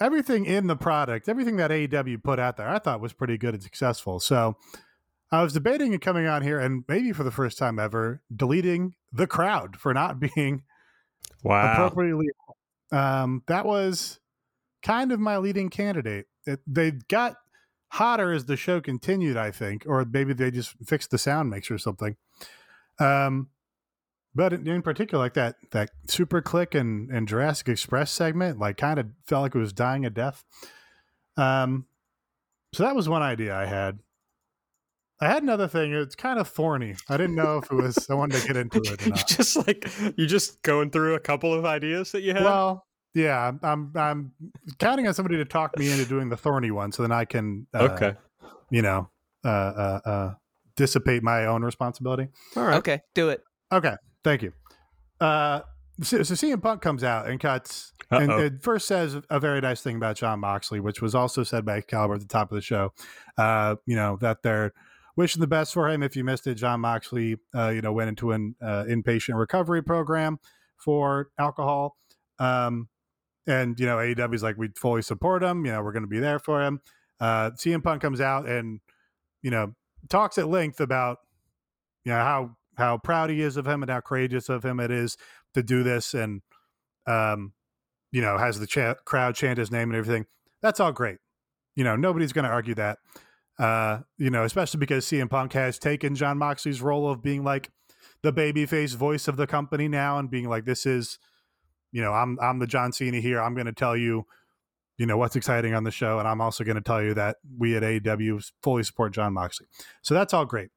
everything in the product, everything that AEW put out there, I thought was pretty good and successful. So I was debating and coming on here, and maybe for the first time ever, deleting the crowd for not <laughs> being Wow. appropriately. Um, that was kind of my leading candidate. It, they got hotter as the show continued, I think, or maybe they just fixed the sound mix or something. Um, but in, in particular, like that that SuperKliq and and Jurassic Express segment, like kind of felt like it was dying a death. Um, so that was one idea I had. I had another thing. It's kind of thorny. I didn't know if it was. I wanted to get <laughs> into it. You not. just like you just going through a couple of ideas that you had. Well, yeah, I'm, I'm I'm counting on somebody to talk me into doing the thorny one, so then I can, uh, okay. you know, uh, uh, uh, dissipate my own responsibility. All right. Okay, do it. Okay, thank you. Uh, so, so CM Punk comes out and cuts, and it first says a very nice thing about Jon Moxley, which was also said by Caliber at the top of the show. Uh, you know that they're wishing the best for him. If you missed it, Jon Moxley, uh, you know, went into an uh, inpatient recovery program for alcohol. Um, and you know, AEW's like we fully support him. You know, we're going to be there for him. Uh, CM Punk comes out and you know talks at length about you know how how proud he is of him and how courageous of him it is to do this, and um, you know, has the cha- crowd chant his name and everything. That's all great. You know, nobody's going to argue that. Uh, you know, especially because CM Punk has taken Jon Moxley's role of being like the babyface voice of the company now and being like, this is, you know, I'm I'm the John Cena here. I'm going to tell you, you know, what's exciting on the show, and I'm also going to tell you that we at AEW fully support Jon Moxley. So that's all great.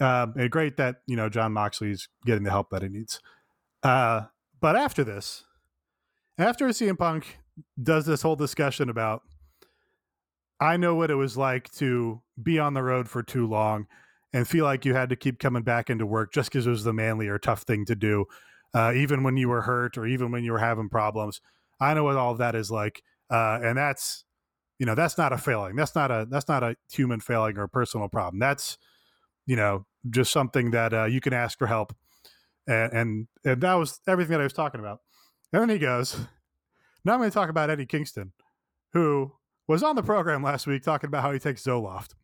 Um, and great that you know Jon Moxley's getting the help that he needs. Uh, but after this, after CM Punk does this whole discussion about, I know what it was like to be on the road for too long and feel like you had to keep coming back into work just because it was the manly or tough thing to do, uh, even when you were hurt or even when you were having problems. I know what all of that is like, uh, and that's, you know, that's not a failing. That's not a that's not a human failing or a personal problem. That's, you know, just something that uh, you can ask for help, and, and and that was everything that I was talking about. And then he goes, now I'm going to talk about Eddie Kingston, who was on the program last week talking about how he takes Zoloft.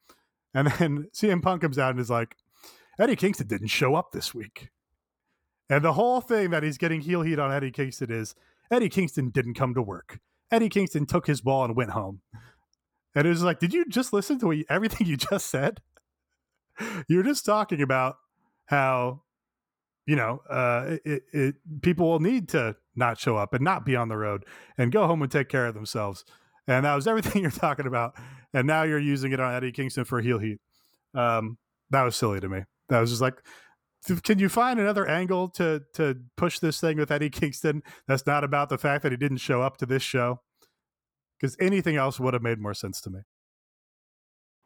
And then <laughs> CM Punk comes out and is like, Eddie Kingston didn't show up this week. And the whole thing that he's getting heel heat on Eddie Kingston is Eddie Kingston didn't come to work. Eddie Kingston took his ball and went home. And it was like, did you just listen to everything you just said? <laughs> You were just talking about how, you know, uh, it, it, people will need to not show up and not be on the road and go home and take care of themselves. And that was everything <laughs> you're talking about. And now you're using it on Eddie Kingston for heel heat. Um, that was silly to me. That was just like, can you find another angle to to push this thing with Eddie Kingston that's not about the fact that he didn't show up to this show? Because anything else would have made more sense to me.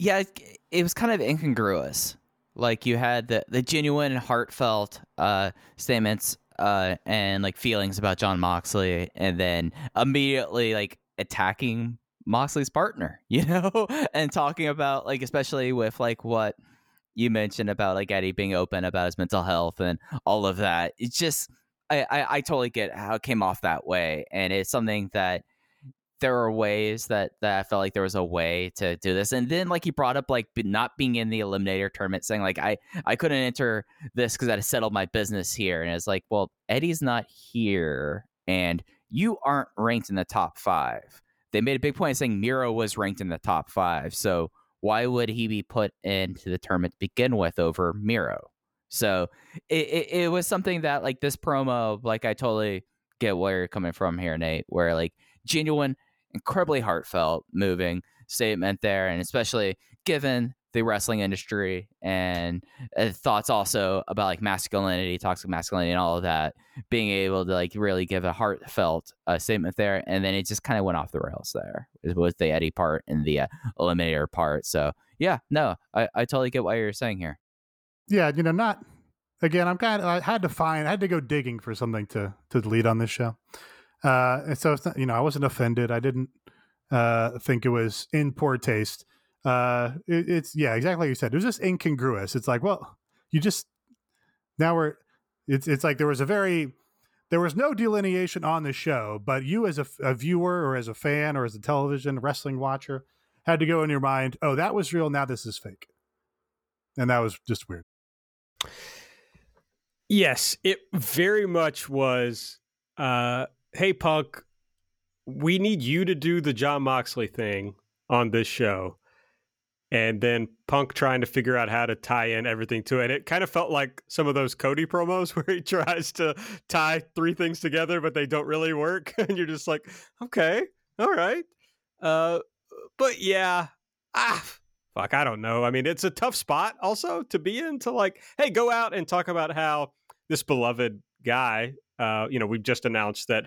Yeah, it, it was kind of incongruous. Like you had the the genuine, heartfelt uh, statements uh, and like feelings about Jon Moxley, and then immediately like attacking Moxley's partner, <laughs> you know, and talking about like especially with like what you mentioned about like Eddie being open about his mental health and all of that. It's just I, I, I totally get how it came off that way, and it's something that there are ways that that I felt like there was a way to do this, and then like he brought up like not being in the eliminator tournament, saying like I I couldn't enter this because I had settled my business here, and it's like well Eddie's not here, and you aren't ranked in the top five. They made a big point of saying Miro was ranked in the top five. So why would he be put into the tournament to begin with over Miro? So it, it, it was something that like this promo, like I totally get where you're coming from here, Nate, where like genuine, incredibly heartfelt, moving statement there, and especially given the wrestling industry and uh, thoughts also about like masculinity, toxic masculinity, and all of that, being able to like really give a heartfelt uh, statement there, and then it just kind of went off the rails there with the Eddie part and the uh, Eliminator part. So yeah, no, I, I totally get what you're saying here. Yeah, you know, not again. I'm kind of I had to find I had to go digging for something to to lead on this show, uh, and so it's not, you know I wasn't offended. I didn't uh, think it was in poor taste. Uh it, it's yeah exactly like you said it was just incongruous. It's like well you just now we're it's it's like there was a very there was no delineation on the show but you as a, a viewer or as a fan or as a television wrestling watcher had to go in your mind oh that was real now this is fake. And that was just weird. Yes it very much was uh hey punk we need you to do the Jon moxley thing on this show and then Punk trying to figure out how to tie in everything to it. It kind of felt like some of those Cody promos <laughs> where he tries to tie three things together, but they don't really work. <laughs> and you're just like, okay, all right. Uh, but yeah, ah, fuck, I don't know. I mean, it's a tough spot also to be in to like, hey, go out and talk about how this beloved guy, uh, you know, we've just announced that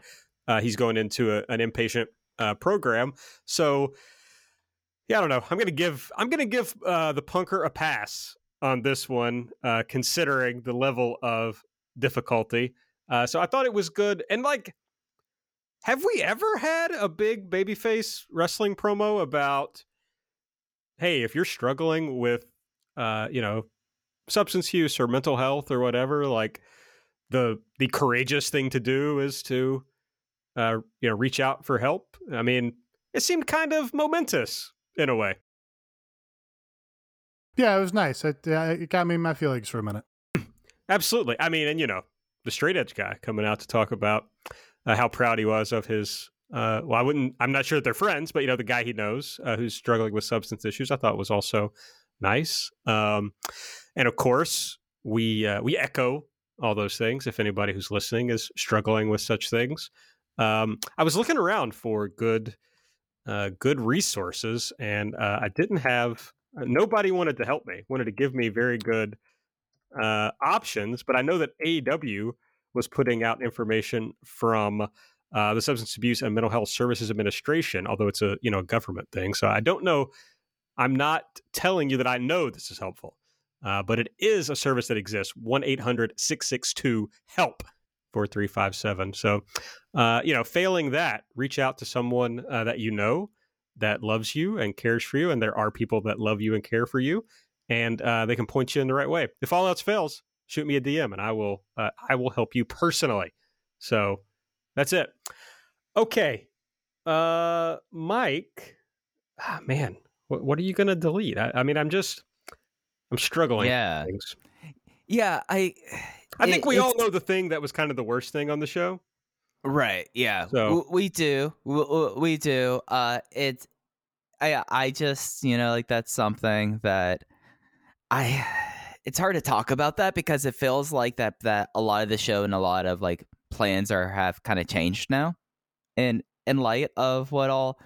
uh, he's going into a, an inpatient uh, program. So, yeah, I don't know. I'm gonna give I'm gonna give uh, the punker a pass on this one, uh, considering the level of difficulty. So I thought it was good, and like, have we ever had a big babyface wrestling promo about, hey, if you're struggling with, you know, substance use or mental health or whatever, like the the courageous thing to do is to, uh, you know, reach out for help. I mean, it seemed kind of momentous in a way. Yeah, it was nice. It, uh, it got me in my feelings for a minute. Absolutely. I mean, and you know, the straight edge guy coming out to talk about uh, how proud he was of his. Uh, well, I wouldn't. I'm not sure that they're friends, but you know, the guy he knows uh, who's struggling with substance issues, I thought was also nice. Um, and of course, we uh, we echo all those things. If anybody who's listening is struggling with such things, um, I was looking around for good uh, good resources, and uh, I didn't have uh, nobody wanted to help me, wanted to give me very good uh, options. But I know that AEW was putting out information from uh, the Substance Abuse and Mental Health Services Administration, although it's a you know government thing. So I don't know. I'm not telling you that I know this is helpful, uh, but it is a service that exists. 1 800 662 HELP 4357. So, uh, you know, failing that, reach out to someone uh, that you know that loves you and cares for you. And there are people that love you and care for you, and uh, they can point you in the right way. If all else fails, shoot me a DM and I will uh, I will help you personally. So that's it. Okay, Mike. Ah, man, what, what are you gonna delete? I, I mean, I'm just I'm struggling. Yeah. Yeah, I I think we all know the thing that was kind of the worst thing on the show. Right. Yeah. So we, we do. We, we, do. Uh, it's. I I just you know like that's something that I. It's hard to talk about that because it feels like that that a lot of the show and a lot of like plans are have kind of changed now, in in light of what all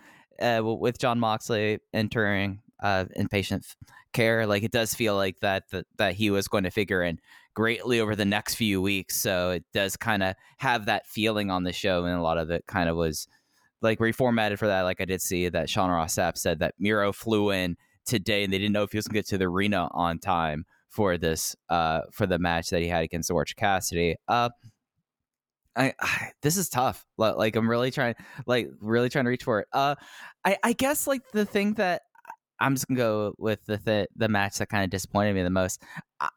uh, with Jon Moxley entering uh, inpatient care. Like it does feel like that that, that he was going to figure in greatly over the next few weeks. So it does kind of have that feeling on the show, and a lot of it kind of was like reformatted for that. Like I did see that Sean Ross Sapp said that Miro flew in today, and they didn't know if he was going to get to the arena on time for this uh for the match that he had against Orange Cassidy. Uh, I, I, this is tough. Like I'm really trying, like really trying to reach for it. Uh, I I guess like the thing that I'm just gonna go with the the, the match that kind of disappointed me the most. I,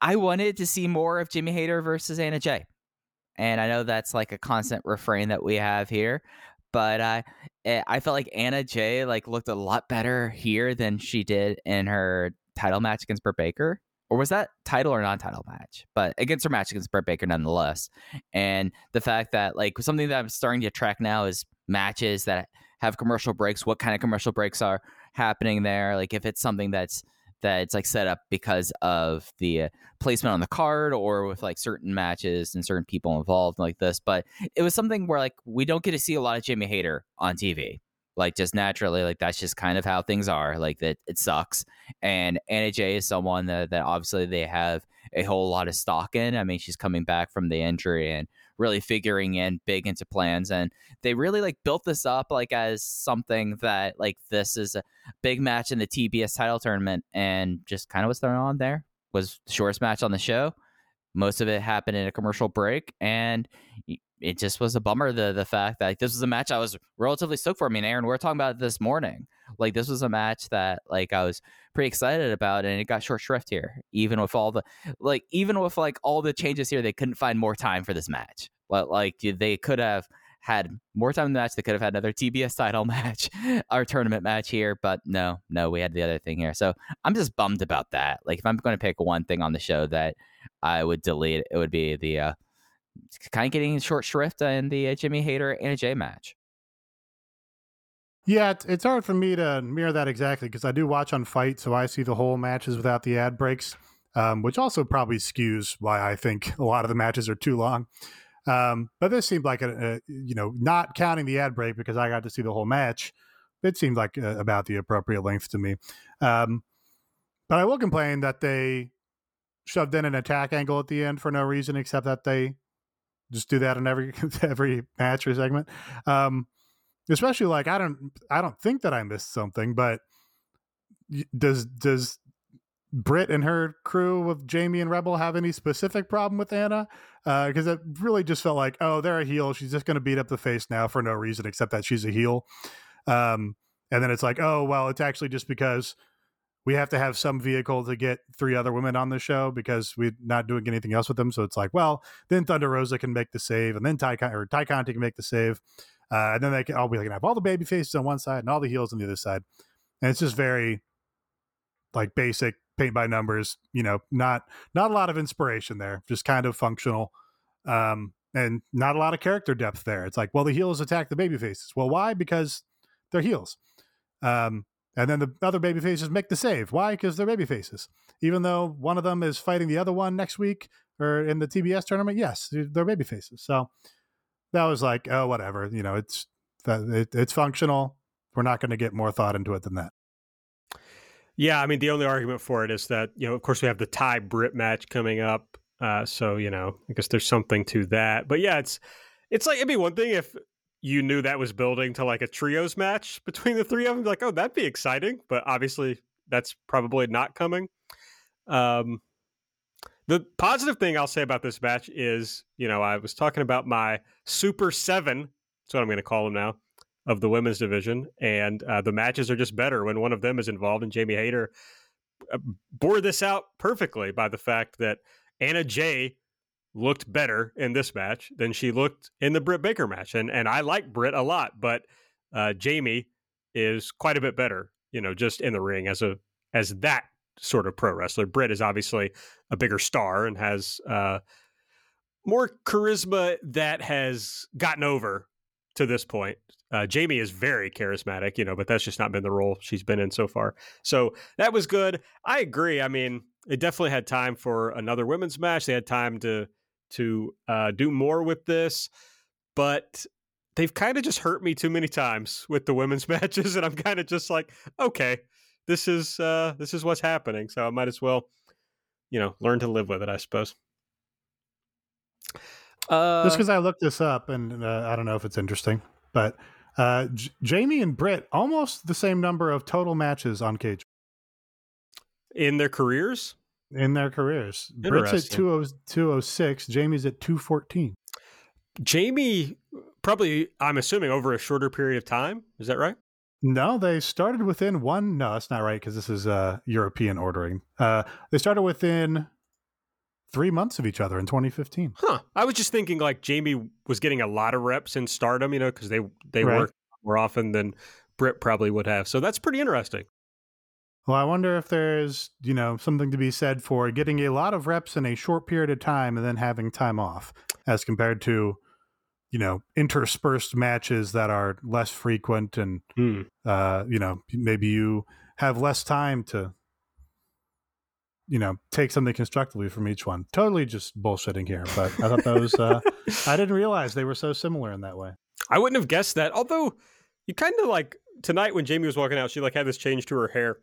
I wanted to see more of Jamie Hayter versus Anna Jay. And I know that's like a constant refrain that we have here, but uh, I felt like Anna Jay like looked a lot better here than she did in her title match against Britt Baker. or was that title or non-title match? But against her match against Britt Baker nonetheless. And the fact that like something that I'm starting to track now is matches that have commercial breaks. What kind of commercial breaks are happening there? Like if it's something that's that's like set up because of the uh, placement on the card or with like certain matches and certain people involved like this. But it was something where like we don't get to see a lot of Jamie Hayter on TV like just naturally like that's just kind of how things are like that it sucks and anna jay is someone that, that obviously they have a whole lot of stock in i mean she's coming back from the injury and really figuring in big into plans and they really like built this up like as something that like this is a big match in the tbs title tournament and just kind of what's going on there was the shortest match on the show most of it happened in a commercial break and it just was a bummer the the fact that like, this was a match I was relatively stoked for. I mean, Aaron, we are talking about this morning. Like this was a match that like I was pretty excited about, and it got short shrift here. Even with all the like, even with like all the changes here, they couldn't find more time for this match. But like they could have had more time in the match. They could have had another TBS title <laughs> match, our tournament match here, but no, no, we had the other thing here. So I'm just bummed about that. Like if I'm going to pick one thing on the show that I would delete, it It would be the uh, kind of getting short shrift in the uh, Jamie Hayter and J match. Yeah, it's hard for me to mirror that exactly because I do watch on Fight, so I see the whole matches without the ad breaks, um, which also probably skews why I think a lot of the matches are too long. Um, but this seemed like a, a, you know, not counting the ad break because I got to see the whole match. It seemed like uh, about the appropriate length to me. Um, but I will complain that they shoved in an attack angle at the end for no reason except that they just do that in every <laughs> every match or segment. Um, especially like I don't I don't think that I missed something, but does does Britt and her crew with Jamie and Rebel have any specific problem with Anna? Because uh, it really just felt like, oh, they're a heel. She's just going to beat up the face now for no reason except that she's a heel. Um, and then it's like, oh, well, it's actually just because we have to have some vehicle to get three other women on the show because we're not doing anything else with them. So it's like, well, then Thunder Rosa can make the save, and then Ty or Tay Conti can make the save, uh, and then they can all be like have all the baby faces on one side and all the heels on the other side, and it's just very like basic paint by numbers. You know, not not a lot of inspiration there, just kind of functional. Um, and not a lot of character depth there. It's like, well, the heels attack the baby faces. Well, why? Because they're heels. Um, and then the other baby faces make the save. Why? Because they're baby faces. Even though one of them is fighting the other one next week or in the TBS tournament, yes, they're baby faces. So that was like, oh, whatever. You know, it's it, it's functional. We're not going to get more thought into it than that. Yeah, I mean, the only argument for it is that you know, of course, we have the Tay Britt match coming up. Uh, so you know, I guess there's something to that. But yeah, it's it's like it'd be one thing if you knew that was building to like a trios match between the three of them. Like, oh, that'd be exciting. But obviously, that's probably not coming. Um, the positive thing I'll say about this match is, you know, I was talking about my Super Seven. That's what I'm going to call them now of the women's division, and uh, the matches are just better when one of them is involved. And Jamie Hayter uh, bore this out perfectly by the fact that Anna Jay looked better in this match than she looked in the Britt Baker match. And and I like Britt a lot, but uh, Jamie is quite a bit better, you know, just in the ring as a as that sort of pro wrestler. Britt is obviously a bigger star and has uh, more charisma that has gotten over to this point. Uh, Jamie is very charismatic, you know, but that's just not been the role she's been in so far. So that was good. I agree. I mean, it definitely had time for another women's match. They had time to to uh, do more with this, but they've kind of just hurt me too many times with the women's <laughs> matches, and I'm kind of just like, okay, this is uh, this is what's happening, so I might as well, you know, learn to live with it, I suppose. Uh, just because I looked this up, and uh, I don't know if it's interesting, but uh, J- Jamie and Britt almost the same number of total matches on Cage in their careers in their careers. Britt's at 206, Jamie's at 214. Jamie, probably, I'm assuming, over a shorter period of time. Is that right? No, they started within one. No, that's not right because this is uh, European ordering. Uh, they started within three months of each other in 2015. Huh. I was just thinking like Jamie was getting a lot of reps in stardom, you know, because they, they right. work more often than Britt probably would have. So that's pretty interesting. Well, I wonder if there's, you know, something to be said for getting a lot of reps in a short period of time and then having time off as compared to, you know, interspersed matches that are less frequent and, Hmm. uh, you know, maybe you have less time to, you know, take something constructively from each one. Totally just bullshitting here, but I thought those, uh, I didn't realize they were so similar in that way. I wouldn't have guessed that. Although you kind of like tonight when Jamie was walking out, she like had this change to her hair,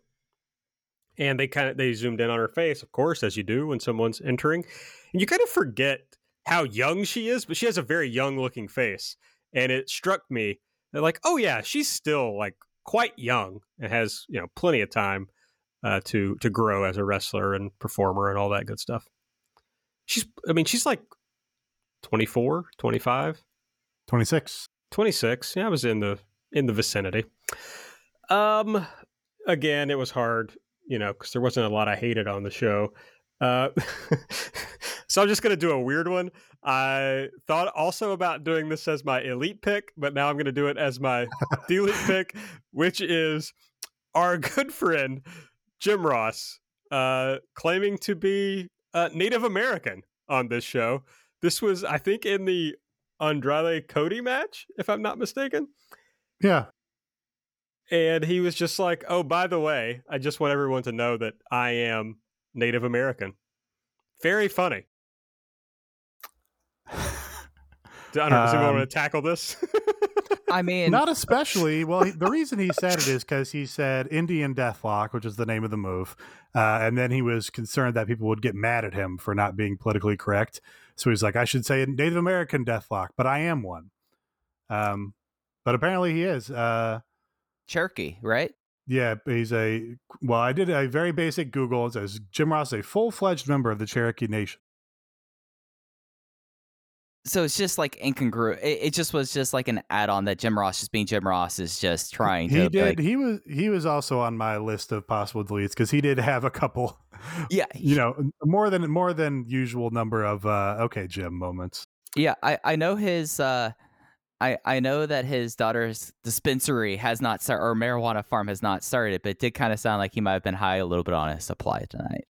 and they kind of they zoomed in on her face, of course, as you do when someone's entering, and you kind of forget how young she is, but she has a very young looking face, and it struck me that like, oh yeah, she's still like quite young and has you know plenty of time uh, to to grow as a wrestler and performer and all that good stuff. She's, I mean, she's like 24, 25. 26. 26 yeah i was in the in the vicinity um again it was hard you know because there wasn't a lot i hated on the show uh <laughs> so i'm just gonna do a weird one i thought also about doing this as my elite pick but now i'm gonna do it as my <laughs> delete pick which is our good friend jim ross uh claiming to be uh, native american on this show this was i think in the Andrade Cody match, if I'm not mistaken. Yeah. And he was just like, "Oh, by the way, I just want everyone to know that I am Native American." Very funny. I don't know. Does anyone Um, want to tackle this? <laughs> I mean, Not especially. Well, he, the reason he said it is because he said Indian Deathlock, which is the name of the move, uh, and then he was concerned that people would get mad at him for not being politically correct. So he's like, I should say Native American Deathlock, but I am one. Um, but apparently he is. Uh, Cherokee, right? yeah, he's a. Well, I did a very basic Google. It says Jim Ross is a full fledged member of the Cherokee Nation. So it's just like incongruent. It, it just was just like an add-on that Jim Ross, just being Jim Ross, is just trying to. He did. like- he was. He was also on my list of possible deletes because he did have a couple. <laughs> yeah, you know more than more than usual number of uh okay jim moments Yeah, I, I know his uh I I know that his daughter's dispensary has not started or marijuana farm has not started, but it did kind of sound like he might have been high a little bit on his supply tonight.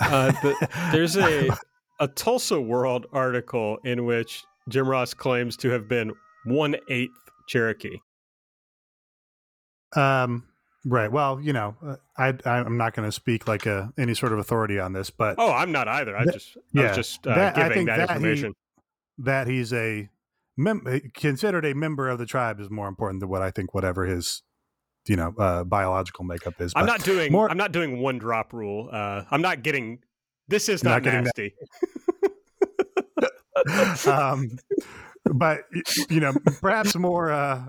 Uh, the- there's a <laughs> a Tulsa World article in which Jim Ross claims to have been one eighth Cherokee. um right well you know uh, i i'm not going to speak like a any sort of authority on this but Oh, I'm not either. I That- just I yeah, was just uh, that- I giving think that, that he- information. that he's a mem- considered a member of the tribe is more important than what i think whatever his you know uh biological makeup is I'm not doing more- I'm not doing one drop rule. Uh, I'm not getting. This is not, not nasty. <laughs> um, but you know, perhaps more uh,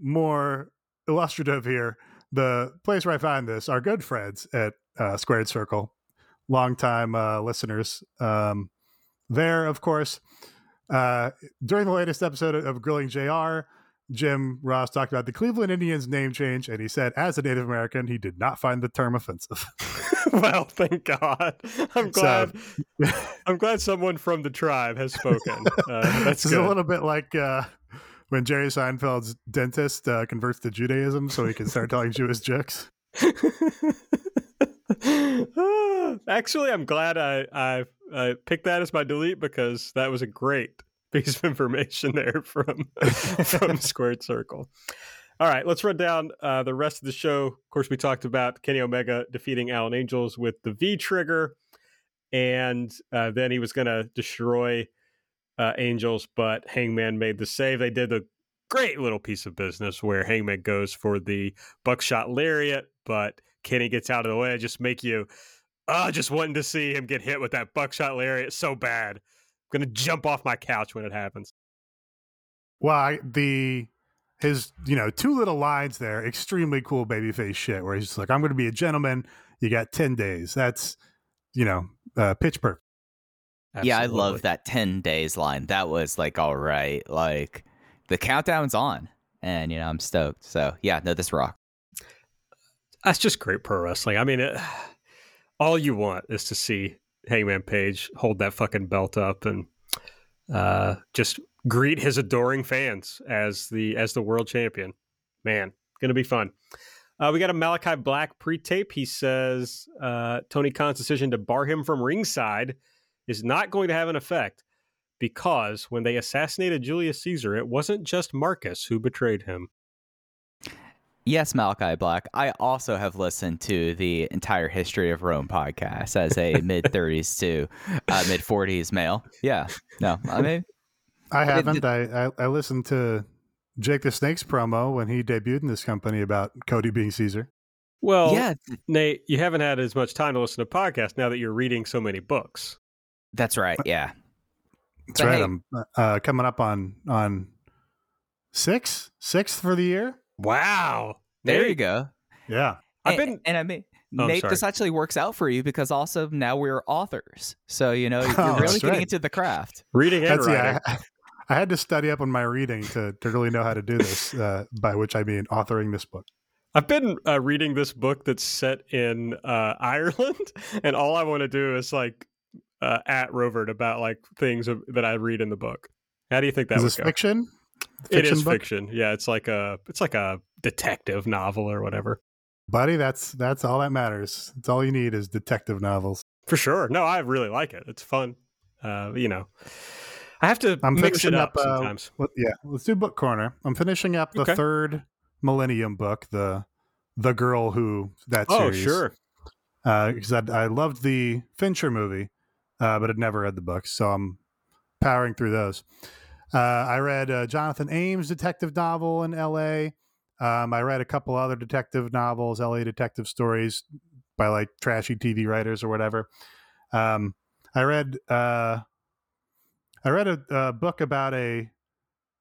more illustrative here. The place where I find this, our good friends at uh, Squared Circle, longtime uh, listeners. Um, there, of course, uh, during the latest episode of Grilling JR, Jim Ross talked about the Cleveland Indians name change, and he said, as a Native American, he did not find the term offensive. <laughs> well, thank God. I'm So- glad. <laughs> I'm glad someone from the tribe has spoken. Uh, that's <laughs> a little bit like uh, when Jerry Seinfeld's dentist uh, converts to Judaism so he can start telling Jewish jokes. Actually, I'm glad I, I I picked that as my delete because that was a great <laughs> piece of information there from <laughs> from <laughs> Squared Circle. All right, let's run down uh, the rest of the show. Of course, we talked about Kenny Omega defeating Alan Angels with the V trigger, and uh, then he was going to destroy uh, Angels, but Hangman made the save. They did a great little piece of business where Hangman goes for the buckshot lariat, but Kenny gets out of the way. I just make you, uh, just wanting to see him get hit with that buckshot lariat It's so bad. I'm gonna jump off my couch when it happens. Well, I, the his you know two little lines there, extremely cool babyface shit, where he's like, "I'm going to be a gentleman. You got ten days." That's you know uh, pitch perfect. Yeah, I love that 10 days line. That was like all right. Like the countdown's on and you know, I'm stoked. So, yeah, no this rock. That's just great pro wrestling. I mean, it, all you want is to see Hangman Page hold that fucking belt up and uh, just greet his adoring fans as the as the world champion. Man, gonna be fun. Uh, we got a Malakai Black pre-tape. He says uh, Tony Khan's decision to bar him from ringside is not going to have an effect because when they assassinated Julius Caesar, it wasn't just Marcus who betrayed him. Yes, Malakai Black. I also have listened to the entire history of Rome podcast as a <laughs> mid 30s to uh, mid 40s male. Yeah, no, I mean, I haven't. I, I I listened to Jake the Snake's promo when he debuted in this company about Cody being Caesar. Well, yeah, Nate, you haven't had as much time to listen to podcasts now that you're reading so many books. that's right. Yeah, That's But right. hey- I'm uh, coming up on on six sixth for the year. Wow. There Nate, you go. Yeah. I've been- and, I mean, Oh, Nate, sorry. this actually works out for you because also now we're authors. So you know <laughs> you're Oh, really getting right. into the craft. Reading and That's writing. yeah. I, I had to study up on my reading to to really know how to do this. Uh, by which I mean authoring this book. I've been uh, reading this book that's set in uh, <laughs> Ireland, and all I want to do is like uh, at Rovert about like things of, that I read in the book. How do you think that Is would this go? fiction? It is book? fiction. Yeah, it's like a it's like a detective novel or whatever. buddy. That's that's all that matters. It's all you need is detective novels. For sure. No, I really like it. It's fun. Uh, you know, I have to I'm mix it up, up, uh, sometimes. Yeah, let's do book corner. I'm finishing up the Okay. third Millennium book, the the girl who that Oh, series. sure. because I, I loved the Fincher movie, uh, but had never read the books, so I'm powering through those. Uh, I read uh, Jonathan Ames' detective novel in L.A. Um, I read a couple other detective novels, L.A. detective stories by like trashy TV writers or whatever. Um, I read uh, I read a, a book about a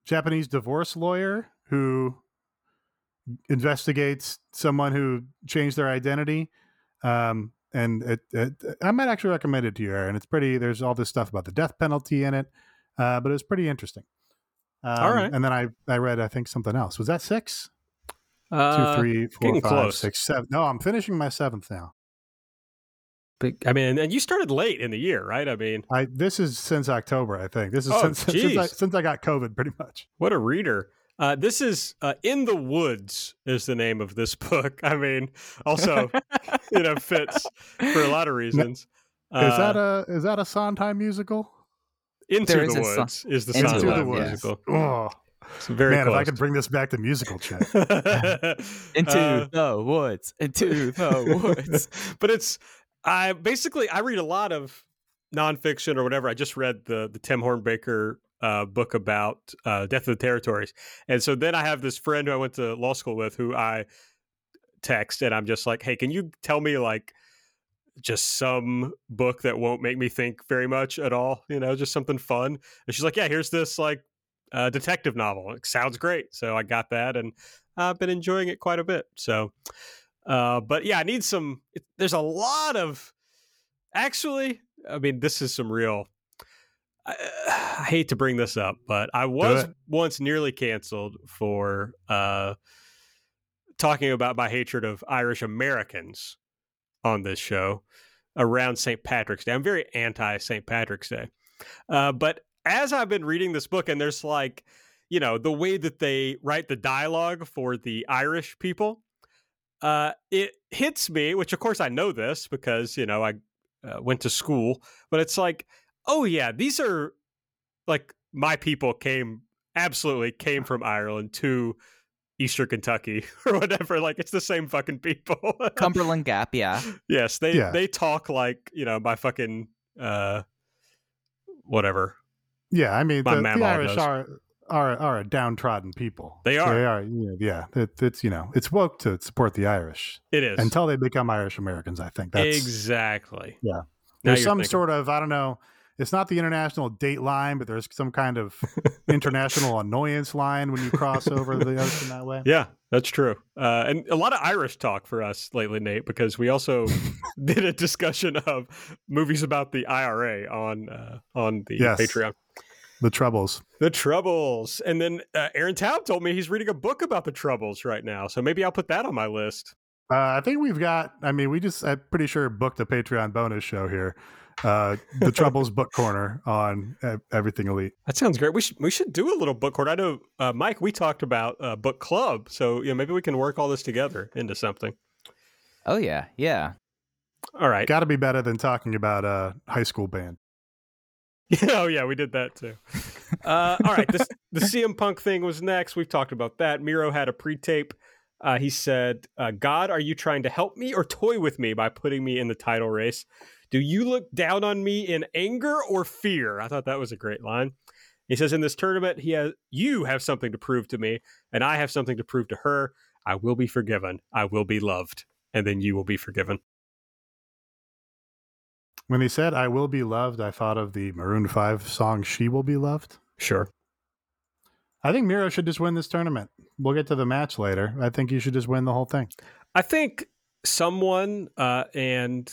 Japanese divorce lawyer who investigates someone who changed their identity um, and it, it, I might actually recommend it to you, Aaron. It's pretty. There's all this stuff about the death penalty in it, uh, but it's pretty interesting. Um, All right. And then I I read I think something else. Was that six? Uh, Two, three, four, close. six, seven. No, I'm finishing my seventh now. but, I mean, and you started late in the year, right? I mean, I this is since October. I think this is Oh, since <laughs> since I, since I got COVID, pretty much. What a reader. Uh, this is uh, In the Woods is the name of this <laughs> book. I mean, also, you know, fits for a lot of <laughs> reasons. is Uh, that a is that a Sondheim musical? Into There the is Woods is the Into Sondheim Into the Woods. musical. Oh It's very man, if I could bring this back to musical chat. <laughs> Into Uh, the woods. Into the <laughs> woods. but it's I basically I read a lot of nonfiction or whatever. I just read the the Tim Hornbaker uh, book about uh, Death of the Territories, and so then I have this friend who I went to law school with who I text, and I'm just like, "Hey, can you tell me like just some book that won't make me think very much at all? You know, just something fun?" And she's like, "Yeah, here's this like." Uh, detective novel. It sounds great. So I got that and I've been enjoying it quite a bit. So, uh, but yeah, I need some. It, there's a lot of actually. I mean, this is some real. I, <sighs> I hate to bring this up, but I was once nearly canceled for uh, talking about my hatred of Irish Americans on this show around St. Patrick's Day. I'm very anti St. Patrick's Day, uh, but as I've been reading this book, and there's like, you know, the way that they write the dialogue for the Irish people, uh, it hits me, which of course I know this because, you know, I uh, went to school, but it's like, oh, yeah, these are like my people came, absolutely came from Ireland to Eastern Kentucky <laughs> or whatever. Like it's the same fucking people. <laughs> Cumberland Gap. Yeah. yes, they Yeah. they talk like, you know, my fucking, uh, whatever. Yeah, I mean My the, the Irish does. are are are a downtrodden people. They are. They are. Yeah, yeah. It, it's you know it's woke to support the Irish It is. until they become Irish Americans. I think that's exactly. Yeah. Now there's some thinking. sort of I don't know. It's not the international date line, but there's some kind of <laughs> international annoyance line when you cross over the ocean that way. Yeah, that's true. Uh, and a lot of Irish talk for us lately, Nate, because we also <laughs> did a discussion of movies about the IRA on uh, on the Yes. Patreon. The troubles. The Troubles, and then uh, Aaron Taub told me he's reading a book about the Troubles right now, so maybe I'll put that on my list. Uh, I think we've got. I mean, we just. I'm pretty sure booked a Patreon bonus show here. Uh, the Troubles book corner on Everything Elite. That sounds great. We should we should do a little book corner. I know, uh, Mike. We talked about uh, book club, so you know maybe we can work all this together into something. Oh yeah, yeah. All right. Got to be better than talking about a high school band. <laughs> oh yeah, we did that too. Uh, all right, this, the CM Punk thing was next. We've talked about that. Miro had a pre-tape. Uh, he said, uh, "God, are you trying to help me or toy with me by putting me in the title race? Do you look down on me in anger or fear?" I thought that was a great line. He says, "In this tournament, he has you have something to prove to me, and I have something to prove to her. I will be forgiven. I will be loved, and then you will be forgiven." When he said, I will be loved, I thought of the Maroon 5 song, She Will Be Loved. Sure. I think Miro should just win this tournament. We'll get to the match later. I think you should just win the whole thing. I think someone uh, and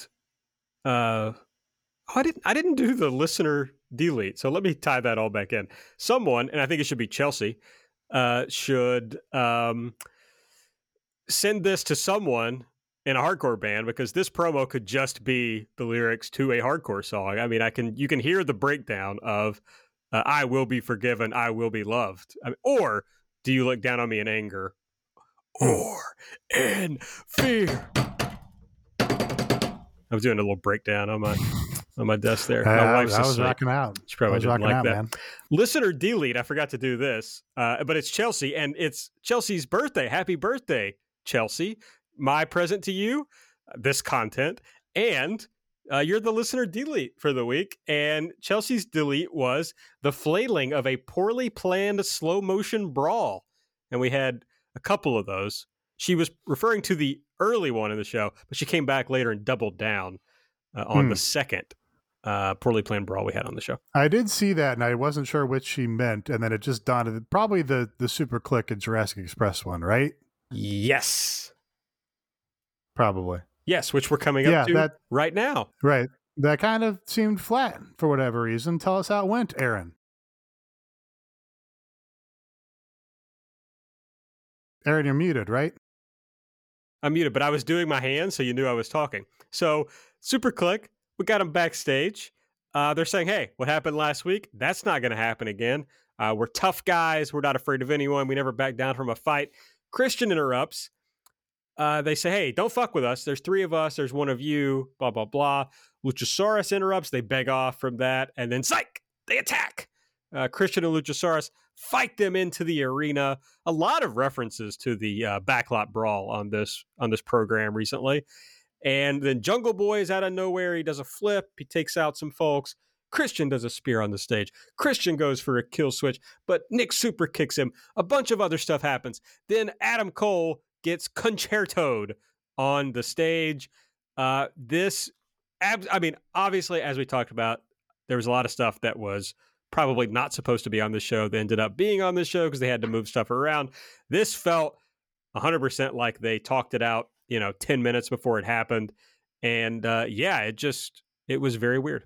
uh, oh, I didn't I didn't do the listener delete, so let me tie that all back in. Someone, and I think it should be Chelsea, uh, should um, send this to someone in a hardcore band because this promo could just be the lyrics to a hardcore song. I mean, I can you can hear the breakdown of uh, "I will be forgiven, I will be loved," I mean, or "Do you look down on me in anger?" or in fear. I was doing a little breakdown on my on my desk there. My I, wife's I was asleep. rocking out. She probably I was didn't rocking like out, that. man. Listener delete. I forgot to do this, uh, but it's Chelsea, and it's Chelsea's birthday. Happy birthday, Chelsea! My present to you, this content, and uh, you're the listener delete for the week. And Chelsea's delete was the flailing of a poorly planned slow motion brawl, and we had a couple of those. She was referring to the early one in the show, but she came back later and doubled down uh, on Hmm. the second uh, poorly planned brawl we had on the show. I did see that, and I wasn't sure which she meant, and then it just dawned. on- Probably the the SuperKliq and Jurassic Express one, right? Yes. Probably. Yes, which we're coming Yeah, up to that- right now. Right. That kind of seemed flat for whatever reason. Tell us how it went, Aaron. Aaron, you're muted, right? I'm muted, but I was doing my hands, so you knew I was talking. So, SuperKliq, we got them backstage. Uh, they're saying, hey, what happened last week? That's not going to happen again. Uh, we're tough guys. We're not afraid of anyone. We never back down from a fight. Christian interrupts. Uh, they say, hey, don't fuck with us. There's three of us. There's one of you, blah, blah, blah. Luchasaurus interrupts. They beg off from that. And then, psych, they attack. Uh, Christian and Luchasaurus fight them into the arena. A lot of references to the uh, backlot brawl on this on this program recently. And then Jungle Boy is out of nowhere. He does a flip. He takes out some folks. Christian does a spear on the stage. Christian goes for a kill switch, but Nick super kicks him. A bunch of other stuff happens. Then Adam Cole gets concertoed on the stage. Uh, this, ab- I mean, obviously, as we talked about, there was a lot of stuff that was probably not supposed to be on the show that ended up being on the show because they had to move stuff around. This felt 100% like they talked it out, you know, 10 minutes before it happened. And uh, yeah, it just, it was very weird.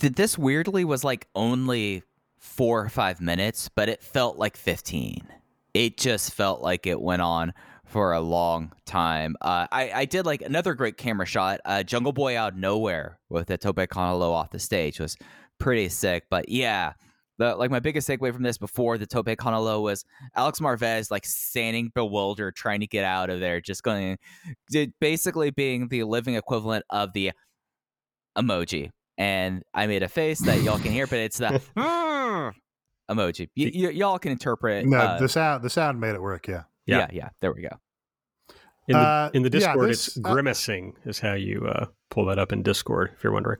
Th- This weirdly was like only four or five minutes, but it felt like 15. It just felt like it went on for a long time. Uh, I, I did like another great camera shot. Uh, Jungle Boy out of nowhere with the Tope con Hilo off the stage was pretty sick. But yeah, the like my biggest takeaway from this before the Tope con Hilo was Alex Marvez like standing bewildered, trying to get out of there, just going, basically being the living equivalent of the emoji. And I made a face that y'all can hear, but it's the <laughs> <laughs> emoji. Y- y- y'all can interpret. No, uh, the sound the sound made it work. Yeah. yeah. Yeah. yeah, There we go. In the, Uh, in the yeah, Discord, this- it's uh, grimacing, is how you uh, pull that up in Discord, if you're wondering.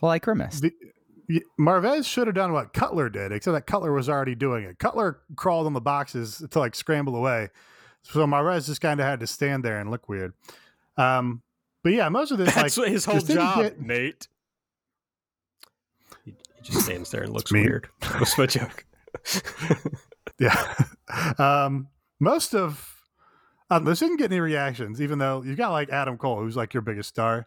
Well, I grimaced. The, Marvez should have done what Cutler did, except that Cutler was already doing it. Cutler crawled on the boxes to like scramble away. So Marvez just kind of had to stand there and look weird. Um, but yeah, most of this That's like his whole job, get- Nate. He, he just stands there and looks me. weird. <laughs> What's my joke? <laughs> Yeah. <laughs> um, most of um, this didn't get any reactions, even though you got like Adam Cole, who's like your biggest star.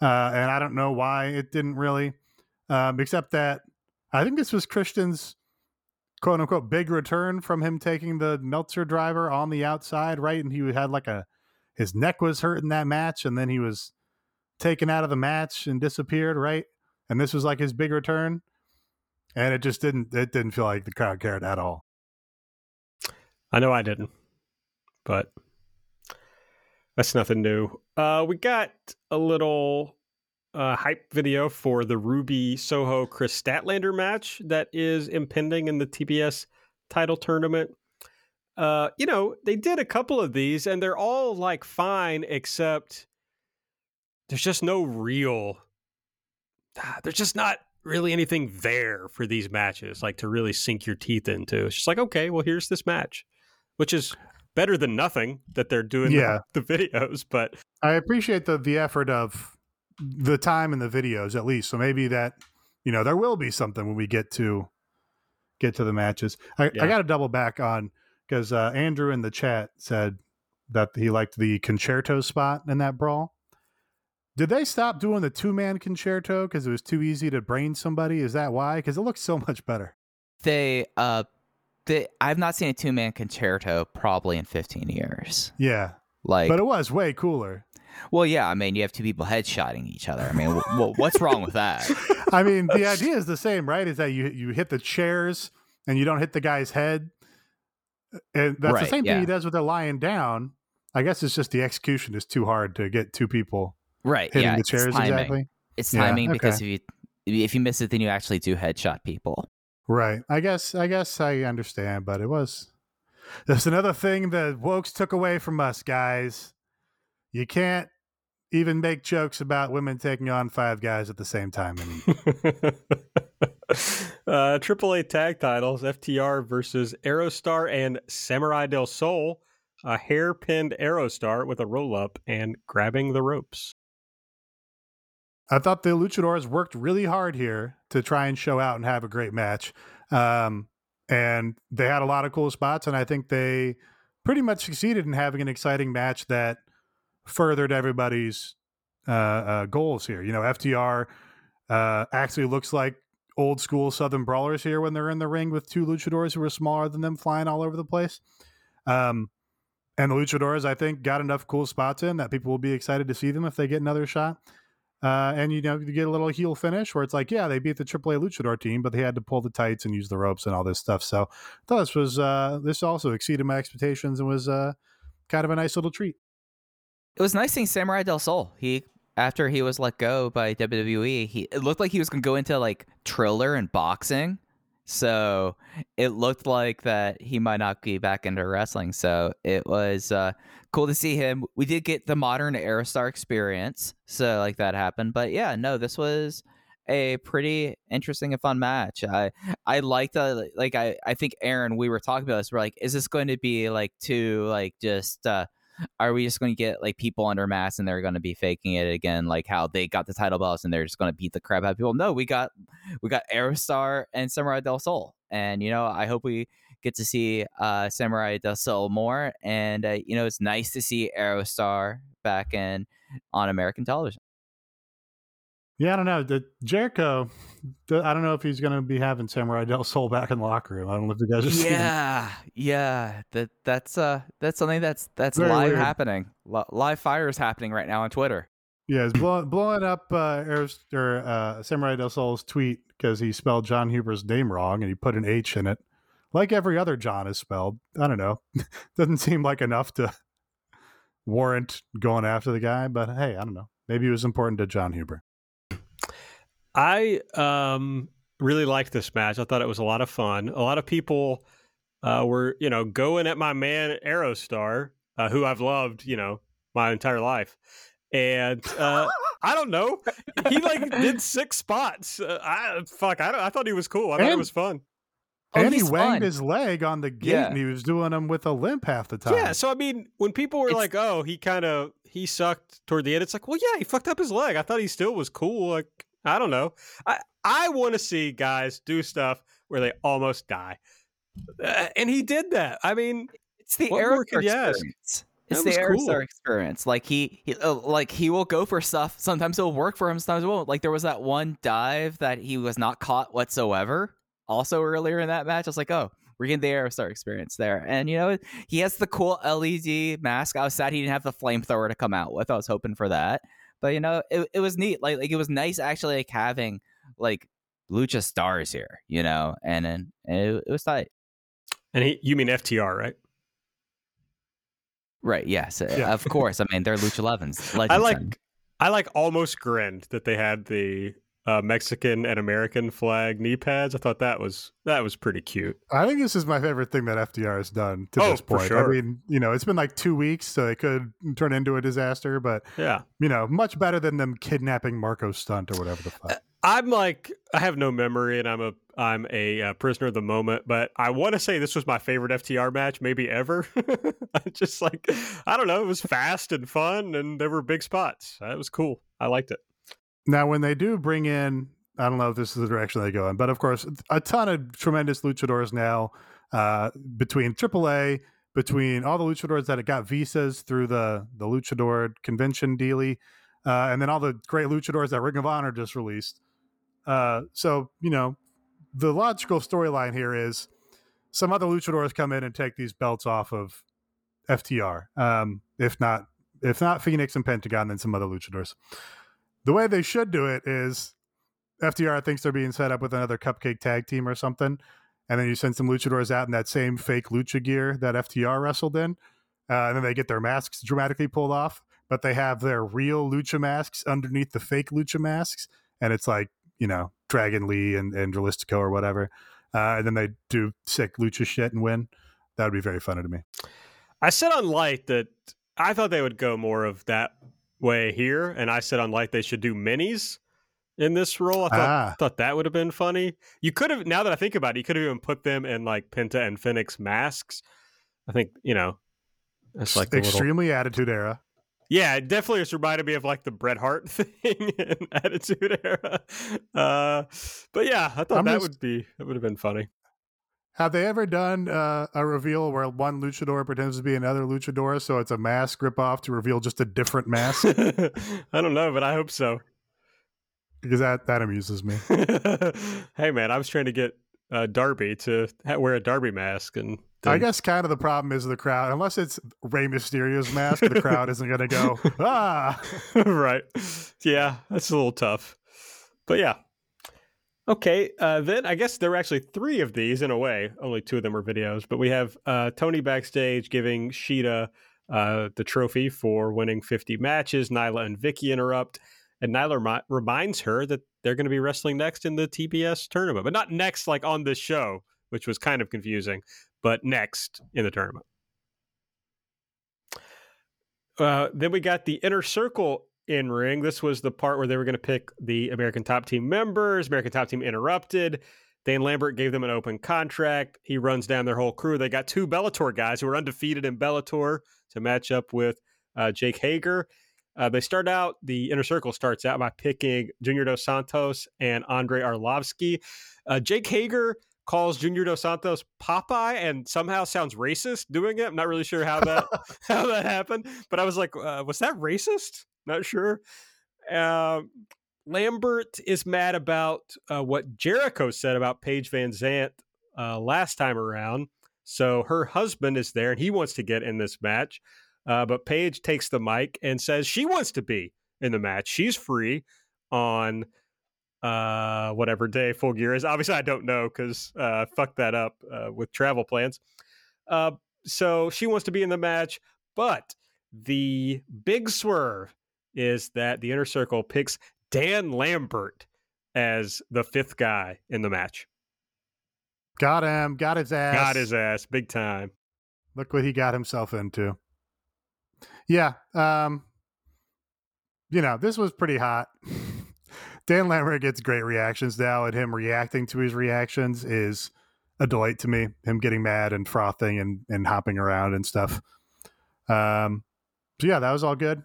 Uh, and I don't know why it didn't really, um, except that I think this was Christian's quote unquote big return from him taking the Meltzer driver on the outside, right? And he had like a his neck was hurt in that match, and then he was taken out of the match and disappeared, right? And this was like his big return, and it just didn't. It didn't feel like the crowd cared at all. I know I didn't, but that's nothing new. Uh, we got a little uh, hype video for the Ruby Soho Kris Statlander match that is impending in the TBS title tournament. Uh, you know, they did a couple of these and they're all like fine, except there's just no real, ah, there's just not really anything there for these matches, like to really sink your teeth into. It's just like, okay, well, here's this match, which is better than nothing that they're doing Yeah. the, <laughs> the videos, but I appreciate the the effort of the time in the videos at least. So maybe that you know there will be something when we get to get to the matches. I, Yeah. I got to double back on because uh, Andrew in the chat said that he liked the concerto spot in that brawl. Did they stop doing the two man concerto because it was too easy to brain somebody? Is that why? Because it looks so much better. They uh, they I've not seen a two man concerto probably in 15 years. Yeah, Like, but it was way cooler. well, yeah, I mean, you have two people headshotting each other. I mean, w- w- what's wrong with that? <laughs> I mean, the <laughs> idea is the same, right? Is that you you hit the chairs and you don't hit the guy's head, uh, and that's the Right, same thing yeah. he does with the lying down. I guess it's just the execution is too hard to get two people Right? hitting yeah, the chairs timing. exactly. It's Yeah, timing because if you if you miss it, then you actually do headshot people. Right. I guess I guess I understand, but it was that's another thing that Wokes took away from us, guys. You can't even make jokes about women taking on five guys at the same time anymore. <laughs> uh, AAA tag titles FTR versus Aerostar and Samurai del Sol. A hairpinned Aerostar with a roll up and grabbing the ropes. I thought the luchadors worked really hard here to try and show out and have a great match. Um, and they had a lot of cool spots, and I think they pretty much succeeded in having an exciting match that furthered everybody's uh, uh, goals here. You know, FTR uh, actually looks like old school Southern brawlers here when they're in the ring with two luchadors who are smaller than them flying all over the place. Um, and the luchadors, I think, got enough cool spots in that people will be excited to see them if they get another shot. Uh, and you know, you get a little heel finish where it's like, yeah, they beat the AAA luchador team, but they had to pull the tights and use the ropes and all this stuff. So I thought this was uh, this also exceeded my expectations and was uh, kind of a nice little treat. It was nice seeing Samurai Del Sol. He after he was let go by WWE, he it looked like he was gonna go into like Triller and boxing. So it looked like that he might not be back into wrestling. So it was uh, cool to see him. We did get the modern Aerostar experience, so like that happened. But yeah, no, this was a pretty interesting and fun match. I I liked uh, like I I think Aaron we were talking about this. We're like, is this going to be like too like just uh are we just going to get like people under mask and they're going to be faking it again like how they got the title belts and they're just going to beat the crap out of people no we got we got aerostar and samurai del sol and you know i hope we get to see uh samurai del sol more and uh, you know it's nice to see aerostar back in on american television Yeah, I don't know. The Jericho, the, I don't know if he's going to be having Samurai Del Sol back in the locker room. I don't know if you guys are seeing. yeah yeah that that's uh that's something that's that's Very live weird. happening Li- live fire is happening right now on twitter Yeah, he's blowing, blowing up uh, Aris- or, uh, Samurai Del Sol's tweet because he spelled Jon Huber's name wrong and he put an H in it, like every other John is spelled. I don't know. <laughs> Doesn't seem like enough to warrant going after the guy, but hey, I don't know. Maybe it was important to Jon Huber. I um, really liked this match. I thought it was a lot of fun. A lot of people uh, were, you know, going at my man Aerostar, uh, who I've loved, you know, my entire life. And uh, <laughs> I don't know, he like did six spots. Uh, I fuck, I, don't, I thought he was cool. I thought it was fun. Oh, and he he's wanged fun. his leg on the gate Yeah. and he was doing them with a limp half the time. Yeah. So I mean, when people were It's- like, "Oh, he kind of he sucked toward the end," it's like, well, yeah, he fucked up his leg. I thought he still was cool. Like, I don't know. I I want to see guys do stuff where they almost die, uh, and he did that. I mean, It's the What more Aerostar could you ask? experience. It's That the was cool. Experience. Like he, he uh, like he will go for stuff. Sometimes it'll work for him. Sometimes it won't. Like there was that one dive that he was not caught whatsoever. Also earlier in that match, I was like, oh, we're getting the Aerostar experience there. And you know, he has the cool LED mask. I was sad he didn't have the flamethrower to come out with. I was hoping for that. But you know, it, it was neat. Like like it was nice actually like having like lucha stars here, you know, and and, it, it was tight. And he, you mean FTR, right? Right. Yes. uh, Yeah. Of course. I mean, they're Lucha <laughs> Legends. I like I like almost grinned that they had the uh, Mexican and American flag knee pads. I thought that was that was pretty cute. I think this is my favorite thing that FTR has done to Oh, this point. sure. I mean, you know, it's been like two weeks, so it could turn into a disaster, but Yeah. you know, much better than them kidnapping Marco Stunt or whatever the fuck. I'm like I have no memory and I'm a I'm a uh, prisoner of the moment, but I want to say this was my favorite FTR match maybe ever. <laughs> Just like I don't know, it was fast and fun and there were big spots. That was cool. I liked it. Now, when they do bring in, I don't know if this is the direction they go in, but of course, a ton of tremendous luchadors now uh, between AAA, between all the luchadors that got visas through the the luchador convention dealy, uh, and then all the great luchadors that Ring of Honor just released. Uh, so you know, the logical storyline here is some other luchadors come in and take these belts off of FTR. Um, if not, if not Fenix and Pentagon, then some other luchadors. The way they should do it is FTR thinks they're being set up with another cupcake tag team or something, and then you send some luchadors out in that same fake lucha gear that FTR wrestled in, uh, and then they get their masks dramatically pulled off, but they have their real lucha masks underneath the fake lucha masks, and it's like you know Dragon Lee and and Dralistico or whatever, uh, and then they do sick lucha shit and win. That would be very funny to me. I said on light that I thought they would go more of that way here, and I said on light they should do minis in this role. I thought Ah. thought that would have been funny. You could have now that I think about it, you could have even put them in like Penta and Fenix masks. I think you know it's like the little, extremely attitude era. yeah, it definitely just reminded me of like the Bret Hart <laughs> thing in Attitude Era. Uh, but yeah, I thought I'm that just- would be that would have been funny. Have they ever done uh, a reveal where one luchador pretends to be another luchador, so it's a mask rip off to reveal just a different mask? <laughs> I don't know, but I hope so. because that that amuses me. <laughs> hey man, I was trying to get uh, Darby to ha- wear a Darby mask, and I guess kind of the problem is the crowd. Unless it's Rey Mysterio's mask, the crowd isn't going to go <laughs> ah. right, yeah, that's a little tough, but yeah. Okay, uh, then I guess there were actually three of these in a way. Only two of them were videos, but we have uh, Tony backstage giving Shida uh, the trophy for winning 50 matches. Nyla and Vickie interrupt, and Nyla remi- reminds her that they're going to be wrestling next in the TBS tournament, but not next like on this show, which was kind of confusing, but next in the tournament. Uh, then we got the inner circle in ring. This was the part where they were going to pick the American Top Team members. American Top Team interrupted. Dan Lambert gave them an open contract. He runs down their whole crew. They got two Bellator guys who are undefeated in Bellator to match up with uh, Jake Hager. Uh, they start out, the inner circle starts out by picking Junior Dos Santos and Andrei Arlovski. Uh, Jake Hager calls Junior Dos Santos Popeye and somehow sounds racist doing it. I'm not really sure how that <laughs> how that happened, but I was like, uh, was that racist? Not sure. Uh, Lambert is mad about uh, what Jericho said about Paige VanZant uh, last time around. So her husband is there and he wants to get in this match. Uh, but Paige takes the mic and says she wants to be in the match. She's free on uh, whatever day full gear is. Obviously, I don't know because uh, fuck that up uh, with travel plans. Uh, so she wants to be in the match, but the big swerve is that the inner circle picks Dan Lambert as the fifth guy in the match. Got him. Got his ass. Got his ass big time. Look what he got himself into. Yeah. Um, you know, this was pretty hot. <laughs> Dan Lambert gets great reactions now, and him reacting to his reactions is a delight to me. Him getting mad and frothing and, and hopping around and stuff. Um, so yeah, that was all good.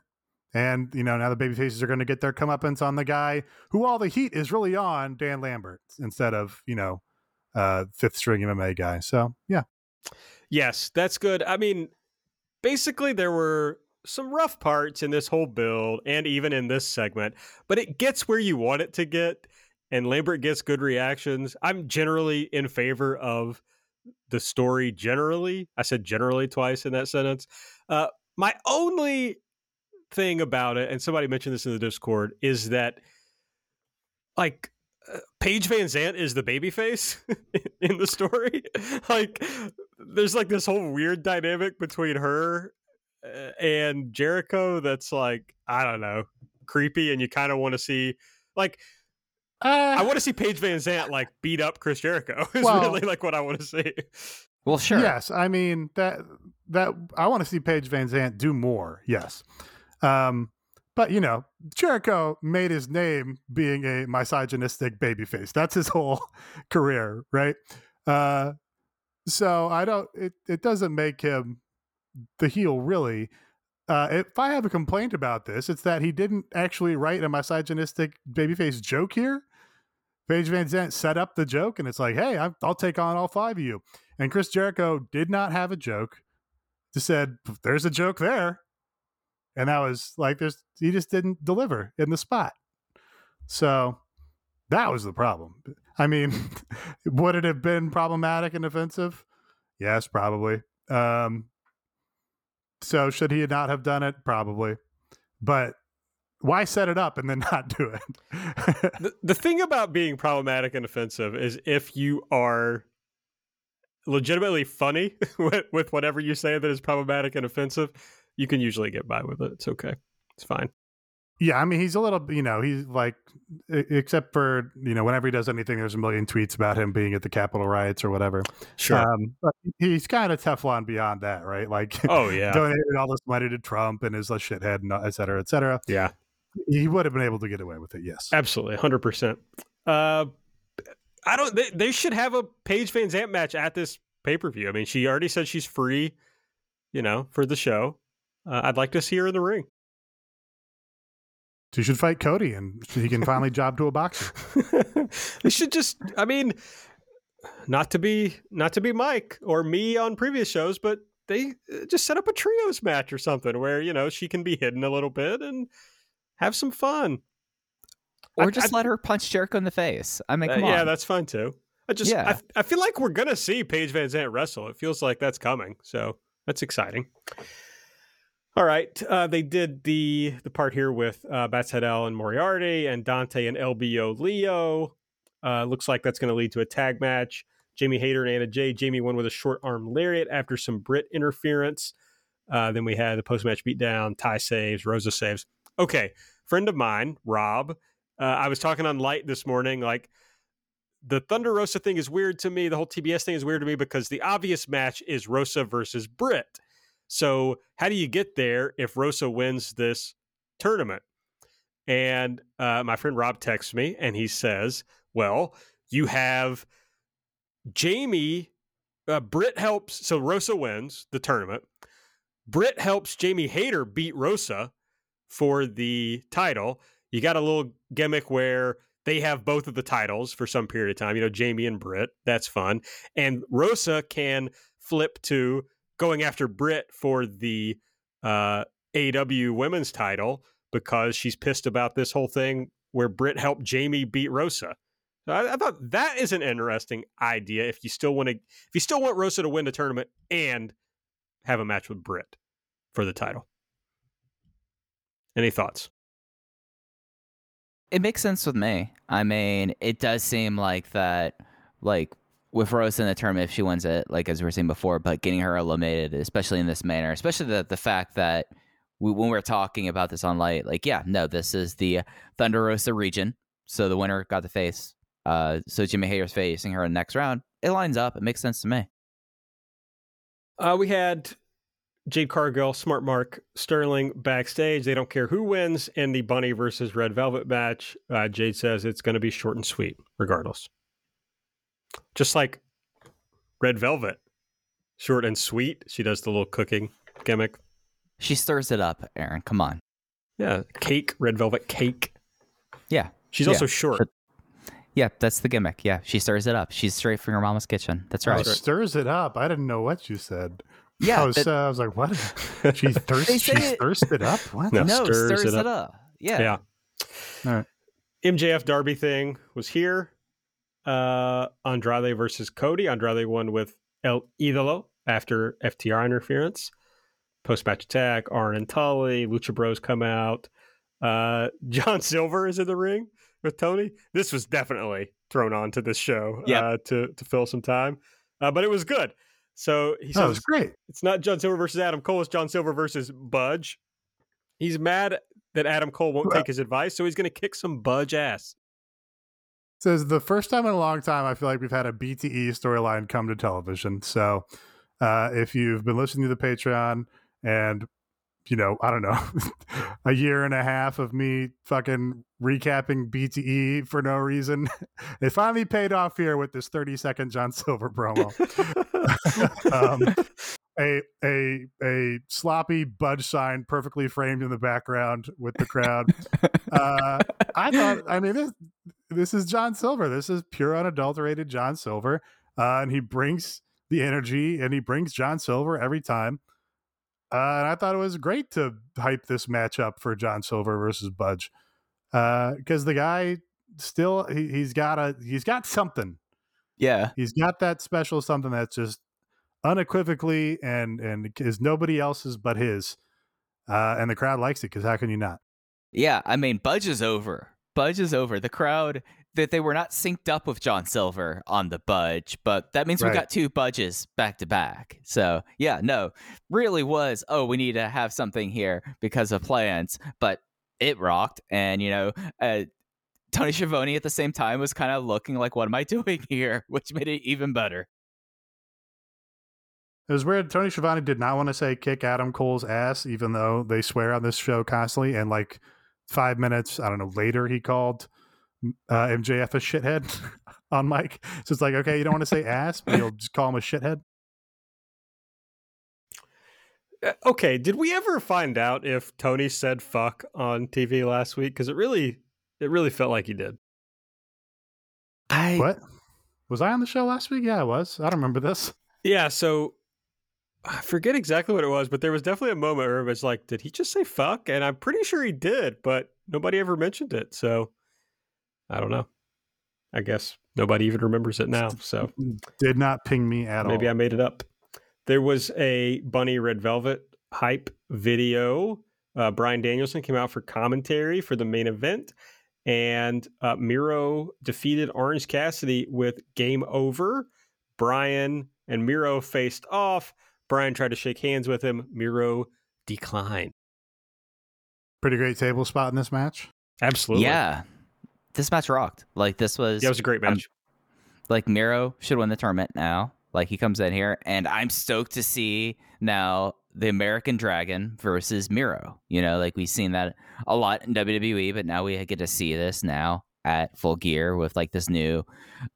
And you know, now the baby faces are going to get their comeuppance on the guy who all the heat is really on, Dan Lambert, instead of you know, uh, fifth string MMA guy. So yeah, Yes, that's good. I mean, basically, there were some rough parts in this whole build and even in this segment, but it gets where you want it to get, and Lambert gets good reactions. I'm generally in favor of the story generally. I said generally twice in that sentence. Uh, my only thing about it, and somebody mentioned this in the Discord, is that like uh, Paige VanZant is the babyface <laughs> in the story. <laughs> like, there's like this whole weird dynamic between her uh, and Jericho that's like I don't know, creepy, and you kind of want to see like. Uh, I want to see Paige VanZant like beat up Chris Jericho. <laughs> Is Well- really like what I want to see. Well, sure. Yes, I mean that that I want to see Paige VanZant do more. Yes, um, but you know Jericho made his name being a misogynistic babyface. That's his <laughs> whole career, right? Uh, so I don't. It it doesn't make him the heel really. Uh, if I have a complaint about this, it's that he didn't actually write a misogynistic babyface joke here. Paige VanZant set up the joke, and it's like, hey, I- I'll take on all five of you. And Chris Jericho did not have a joke. Just said, "There's a joke there," and that was like, "There's." He just didn't deliver in the spot. So that was the problem. I mean, <laughs> would it have been problematic and offensive? Yes, probably. Um, so should he not have done it? Probably. But why set it up and then <laughs> not do it? the, the thing about being problematic and offensive is if you are legitimately funny <laughs> with, with whatever you say that is problematic and offensive, you can usually get by with it. It's okay. It's fine. Yeah, I mean, he's a little, you know, he's like, except for, you know, whenever he does anything, there's a million tweets about him being at the Capitol riots or whatever. Sure. Um, but he's kind of Teflon beyond that, right? Like, <laughs> oh yeah. donated all this money to Trump and is a shithead, and et cetera, et cetera. Yeah. He would have been able to get away with it, yes. Absolutely. 100%. Uh I don't they, they should have a Paige VanZant match at this pay-per-view. I mean, she already said she's free, you know, for the show. Uh, I'd like to see her in the ring. She should fight Cody and he can finally job to a boxer. <laughs> they should just i mean not to be not to be mike or me on previous shows but they uh, just set up a trios match or something where you know she can be hidden a little bit and have some fun Or I- just I- let her punch Jericho in the face. I mean, Uh, yeah on. that's fun too i just Yeah. I, I feel like we're gonna see paige vanzant wrestle it feels like that's coming so that's exciting all right uh, they did the the part here with uh, Bats and Moriarty and Dante and LBO Leo. Uh, looks like that's going to lead to a tag match. Jamie Hayter and Anna Jay. Jamie won with a short arm lariat after some Britt interference. Uh, then we had the post match beatdown, Ty saves, Rosa saves. Okay, friend of mine, Rob. Uh, I was talking on Light this morning. Like the Thunder Rosa thing is weird to me. The whole TBS thing is weird to me because the obvious match is Rosa versus Britt. So how do you get there if Rosa wins this tournament? And uh, my friend Rob texts me and he says, "Well, you have Jamie. Uh, Britt helps. So Rosa wins the tournament. Britt helps Jamie Hayter beat Rosa for the title. You got a little gimmick where they have both of the titles for some period of time. You know, Jamie and Britt. That's fun. And Rosa can flip to going after Britt for the uh, AW women's title because she's pissed about this whole thing where Britt helped Jamie beat Rosa. So I, I thought that is an interesting idea. If you still want to, if you still want Rosa to win the tournament and have a match with Britt for the title. Any thoughts? It makes sense with me. I mean, it does seem like that, like with Rose in the tournament, if she wins it, like as we were saying before, but getting her eliminated, especially in this manner, especially the the fact that we, when we're talking about this on light, like, yeah, no, this is the Thunder Rosa region, so the winner got the face. Uh, so Jamie Hayter's facing her in the next round. It lines up. It makes sense to me. Uh, we had Jade Cargill, Smart Mark, Sterling backstage. They don't care who wins in the Bunny versus Red Velvet match. Uh, Jade says it's going to be short and sweet, regardless. Just like Red Velvet, short and sweet. She does the little cooking gimmick. She stirs it up, Aaron. Come on. Yeah, cake, Red Velvet cake. Yeah. She's Yeah, also short. but- Yeah, that's the gimmick. Yeah, she stirs it up. She's straight from her mama's kitchen. That's Oh, right. stirs it up. I didn't know what you said. Yeah, I was, that- uh, I was like, what? <laughs> She thirst, They she say it- thirsted up? What? No. no, stirs stirs, it it, up. up. Yeah. Yeah. All right. MJF Darby thing was here. Uh, Andrade versus Cody. Andrade won with El Idolo after FTR interference. post match attack. Arn and Tully, Lucha Bros come out. Uh, <laughs> John Silver is in the ring with Tony. This was definitely thrown on to this show Yep. uh, to to fill some time, uh, but it was good. So he That says was great. it's not John Silver versus Adam Cole. It's John Silver versus Budge. He's mad that Adam Cole won't Well- take his advice, so he's going to kick some Budge ass. Says the first time in a long time I feel like we've had a BTE storyline come to television. So uh, if you've been listening to the Patreon and you know, I don't know, <laughs> a year and a half of me fucking recapping BTE for no reason. <laughs> It finally paid off here with this 30 second John <laughs> Silver promo. um, a a a sloppy budge sign perfectly framed in the background with the crowd. Uh, I thought, I mean, this this is John Silver. This is pure unadulterated John Silver, uh, and he brings the energy and he brings John Silver every time. Uh, and I thought it was great to hype this matchup for John Silver versus Budge, because the guy still he, he's got a he's got something. Yeah. He's got that special something that's just unequivocally and and is nobody else's but his. Uh, and the crowd likes it because how can you not? Yeah, I mean, Budge is over. Budge is over. The crowd that they were not synced up with John Silver on the Budge, but that means we got two Budges back to back. So yeah, no, really was. Oh, we need to have something here because of plans, but it rocked. And you know, uh, Tony Schiavone at the same time was kind of looking like, "What am I <laughs> doing here?" Which made it even better. It was weird. Tony Schiavone did not want to say kick Adam Cole's ass, even though they swear on this show constantly. And like five minutes, I don't know, later, he called uh, MJF a shithead <laughs> on mic. So it's like, okay, you don't want to say ass, but you'll just call him a shithead. Uh, okay, did we ever find out if Tony said fuck on TV last week? Because it really, it really felt like he did. I What? Was I on the show last week? Yeah, I was. I don't remember this. Yeah, so I forget exactly what it was, but there was definitely a moment where it was like, did he just say fuck? And I'm pretty sure he did, but nobody ever mentioned it. So I don't know. I guess nobody even remembers it now. So <laughs> Did not ping me at maybe all. Maybe I made it up. There was a Bunny Red Velvet hype video. Uh, Bryan Danielson came out for commentary for the main event, and uh, Miro defeated Orange Cassidy with Game Over. Bryan and Miro faced off. Bryan tried to shake hands with him. Miro declined. Pretty great table spot in this match. Absolutely. yeah, this match rocked. Like this was Yeah, it was a great I'm- match. like Miro should win the tournament now. Like he comes in here, and I'm stoked to see now the American Dragon versus Miro. You know, like we've seen that a lot in WWE, but now we get to see this now at Full Gear with like this new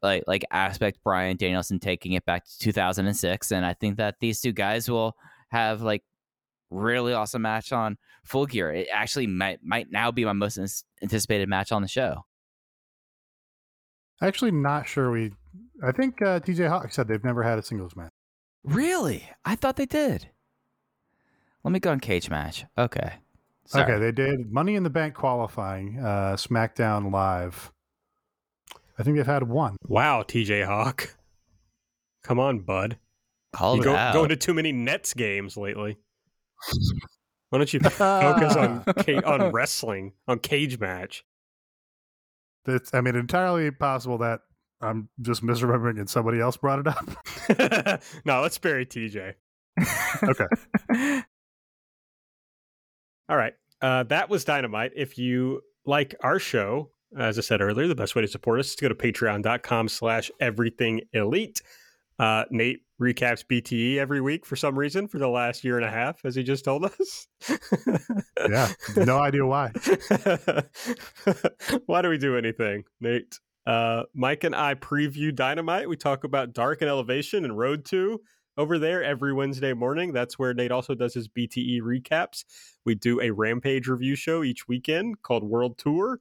like like aspect. Bryan Danielson taking it back to 2006, and I think that these two guys will have like really awesome match on Full Gear. It actually might might now be my most anticipated match on the show. Actually, not sure we. I think uh, TJ Hawk said they've never had a singles match. Really? I thought they did. Let me go on cage match. Okay. Sorry. Okay, they did Money in the Bank qualifying, uh, SmackDown Live. I think they've had one. Wow, TJ Hawk. Come on, bud. Call you it go, out. going to too many Nets games lately. Why don't you <laughs> focus on <laughs> on wrestling, on cage match? It's, I mean, entirely possible that I'm just misremembering and somebody else brought it up. <laughs> no, let's bury TJ. Okay. All right. Uh, that was Dynamite. If you like our show, as I said earlier, the best way to support us is to go to patreon.com slash everything elite. Uh, Nate recaps BTE every week for some reason for the last year and a half, as he just told us. <laughs> Yeah, no idea why. <laughs> why do we do anything, Nate? Uh, Mike and I preview Dynamite. We talk about Dark and Elevation and Road to over there every Wednesday morning. That's where Nate also does his BTE recaps. We do a Rampage review show each weekend called World Tour.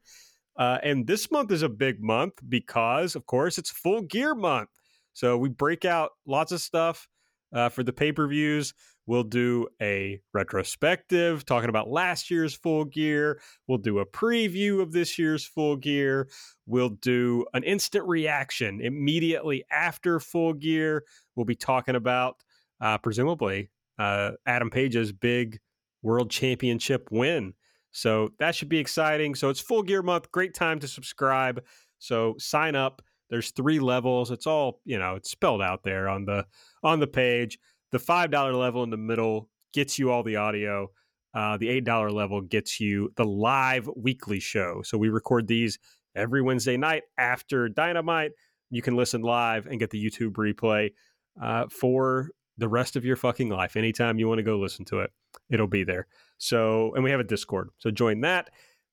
Uh, and this month is a big month because, of course, it's full gear month. So we break out lots of stuff uh, for the pay per views. We'll do a retrospective talking about last year's full gear. We'll do a preview of this year's full gear. We'll do an instant reaction immediately after full gear. We'll be talking about, uh, presumably, uh, Adam Page's big world championship win. So that should be exciting. So it's full gear month. Great time to subscribe. So sign up. There's three levels. It's all, you know, it's spelled out there on the on the page. The $5 level in the middle gets you all the audio. Uh, the $8 level gets you the live weekly show. So we record these every Wednesday night after Dynamite. You can listen live and get the YouTube replay uh, for the rest of your fucking life. Anytime you want to go listen to it, it'll be there. So, and we have a Discord. So join that.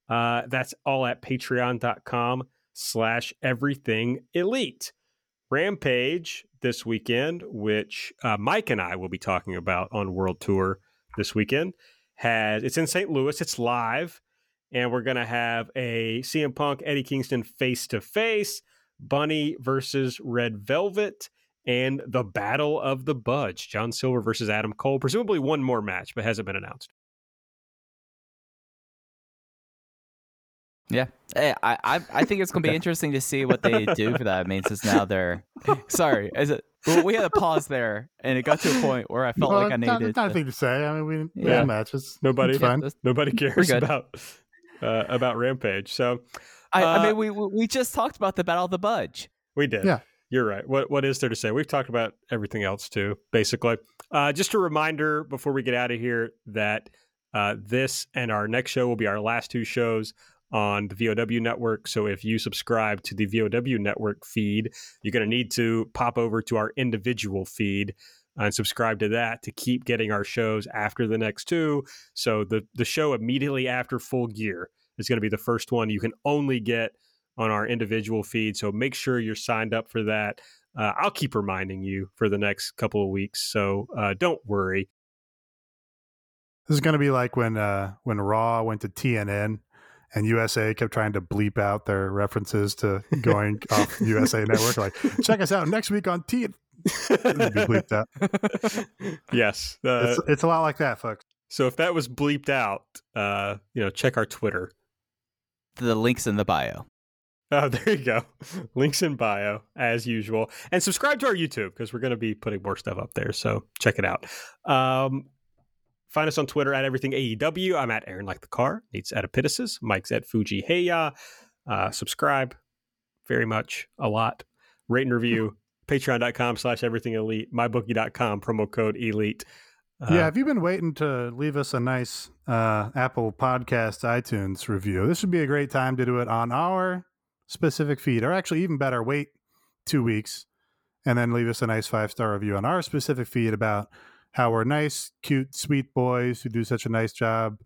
Uh, that's all at patreon.com slash everything elite. Rampage this weekend, which uh, Mike and I will be talking about on World Tour this weekend, has it's in St. Louis. It's live, and we're gonna have a CM Punk Eddie Kingston face to face, Bunny versus Red Velvet, and the Battle of the Budge, John Silver versus Adam Cole. Presumably one more match, but hasn't been announced. Yeah, hey, I, I I think it's gonna be interesting to see what they do for that. I mean, since now they're <laughs> sorry, is it? well, We had a pause there, and it got to a point where I felt Well, like I it's not, needed. it's not a to- thing to say. I mean, we, we Yeah. have matches. Nobody, It's fine. Nobody cares about uh, about Rampage. So I, I Uh, mean, we we we just talked about the Battle of the Budge. We did. Yeah. You're right. What what is there to say? We've talked about everything else too, basically. Uh, just a reminder before we get out of here that uh, this and our next show will be our last two shows on the VOW network. So if you subscribe to the VOW network feed, you're going to need to pop over to our individual feed and subscribe to that to keep getting our shows after the next two. So the the show immediately after Full Gear is going to be the first one you can only get on our individual feed. So make sure you're signed up for that. Uh, I'll keep reminding you for the next couple of weeks. So uh, don't worry. This is going to be like when uh, when Raw went to TNN and USA kept trying to bleep out their references to going <laughs> off USA Network. Like, check us out next week on T. It'll be bleeped out. <laughs> yes. Uh, It's, it's a lot like that, folks. so if that was bleeped out, uh, you know, check our Twitter. The links in the bio. Oh, <laughs> there you go. Links in bio, as usual. And subscribe to our YouTube because we're going to be putting more stuff up there. So check it out. Um, find us on Twitter at everything AEW. I'm at Aaron Like the Car. Needs Adipitisis. Mike's at Fuji Heya. Uh, subscribe very much, a lot. Rate and review. <laughs> Patreon.com slash everything elite. MyBookie.com, promo code elite. Uh, yeah, have you been waiting to leave us a nice uh, Apple Podcast iTunes review? This would be a great time to do it on our specific feed, or actually, even better, wait two weeks and then leave us a nice five star review on our specific feed about how we're nice, cute, sweet boys who do such a nice job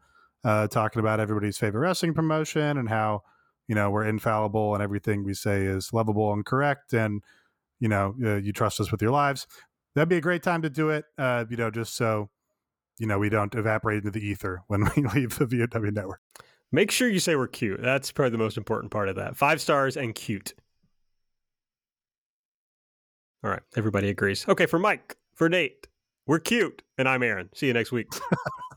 uh, talking about everybody's favorite wrestling promotion and how you know we're infallible and everything we say is lovable and correct and you know uh, you trust us with your lives that'd be a great time to do it uh, you know just so you know we don't evaporate into the ether <laughs> when we leave the VOW network Make sure you say we're cute. That's probably the most important part of that. Five stars and cute. All right. Everybody agrees. Okay. For Mike, for Nate, we're cute. And I'm Aaron. See you next week. <laughs>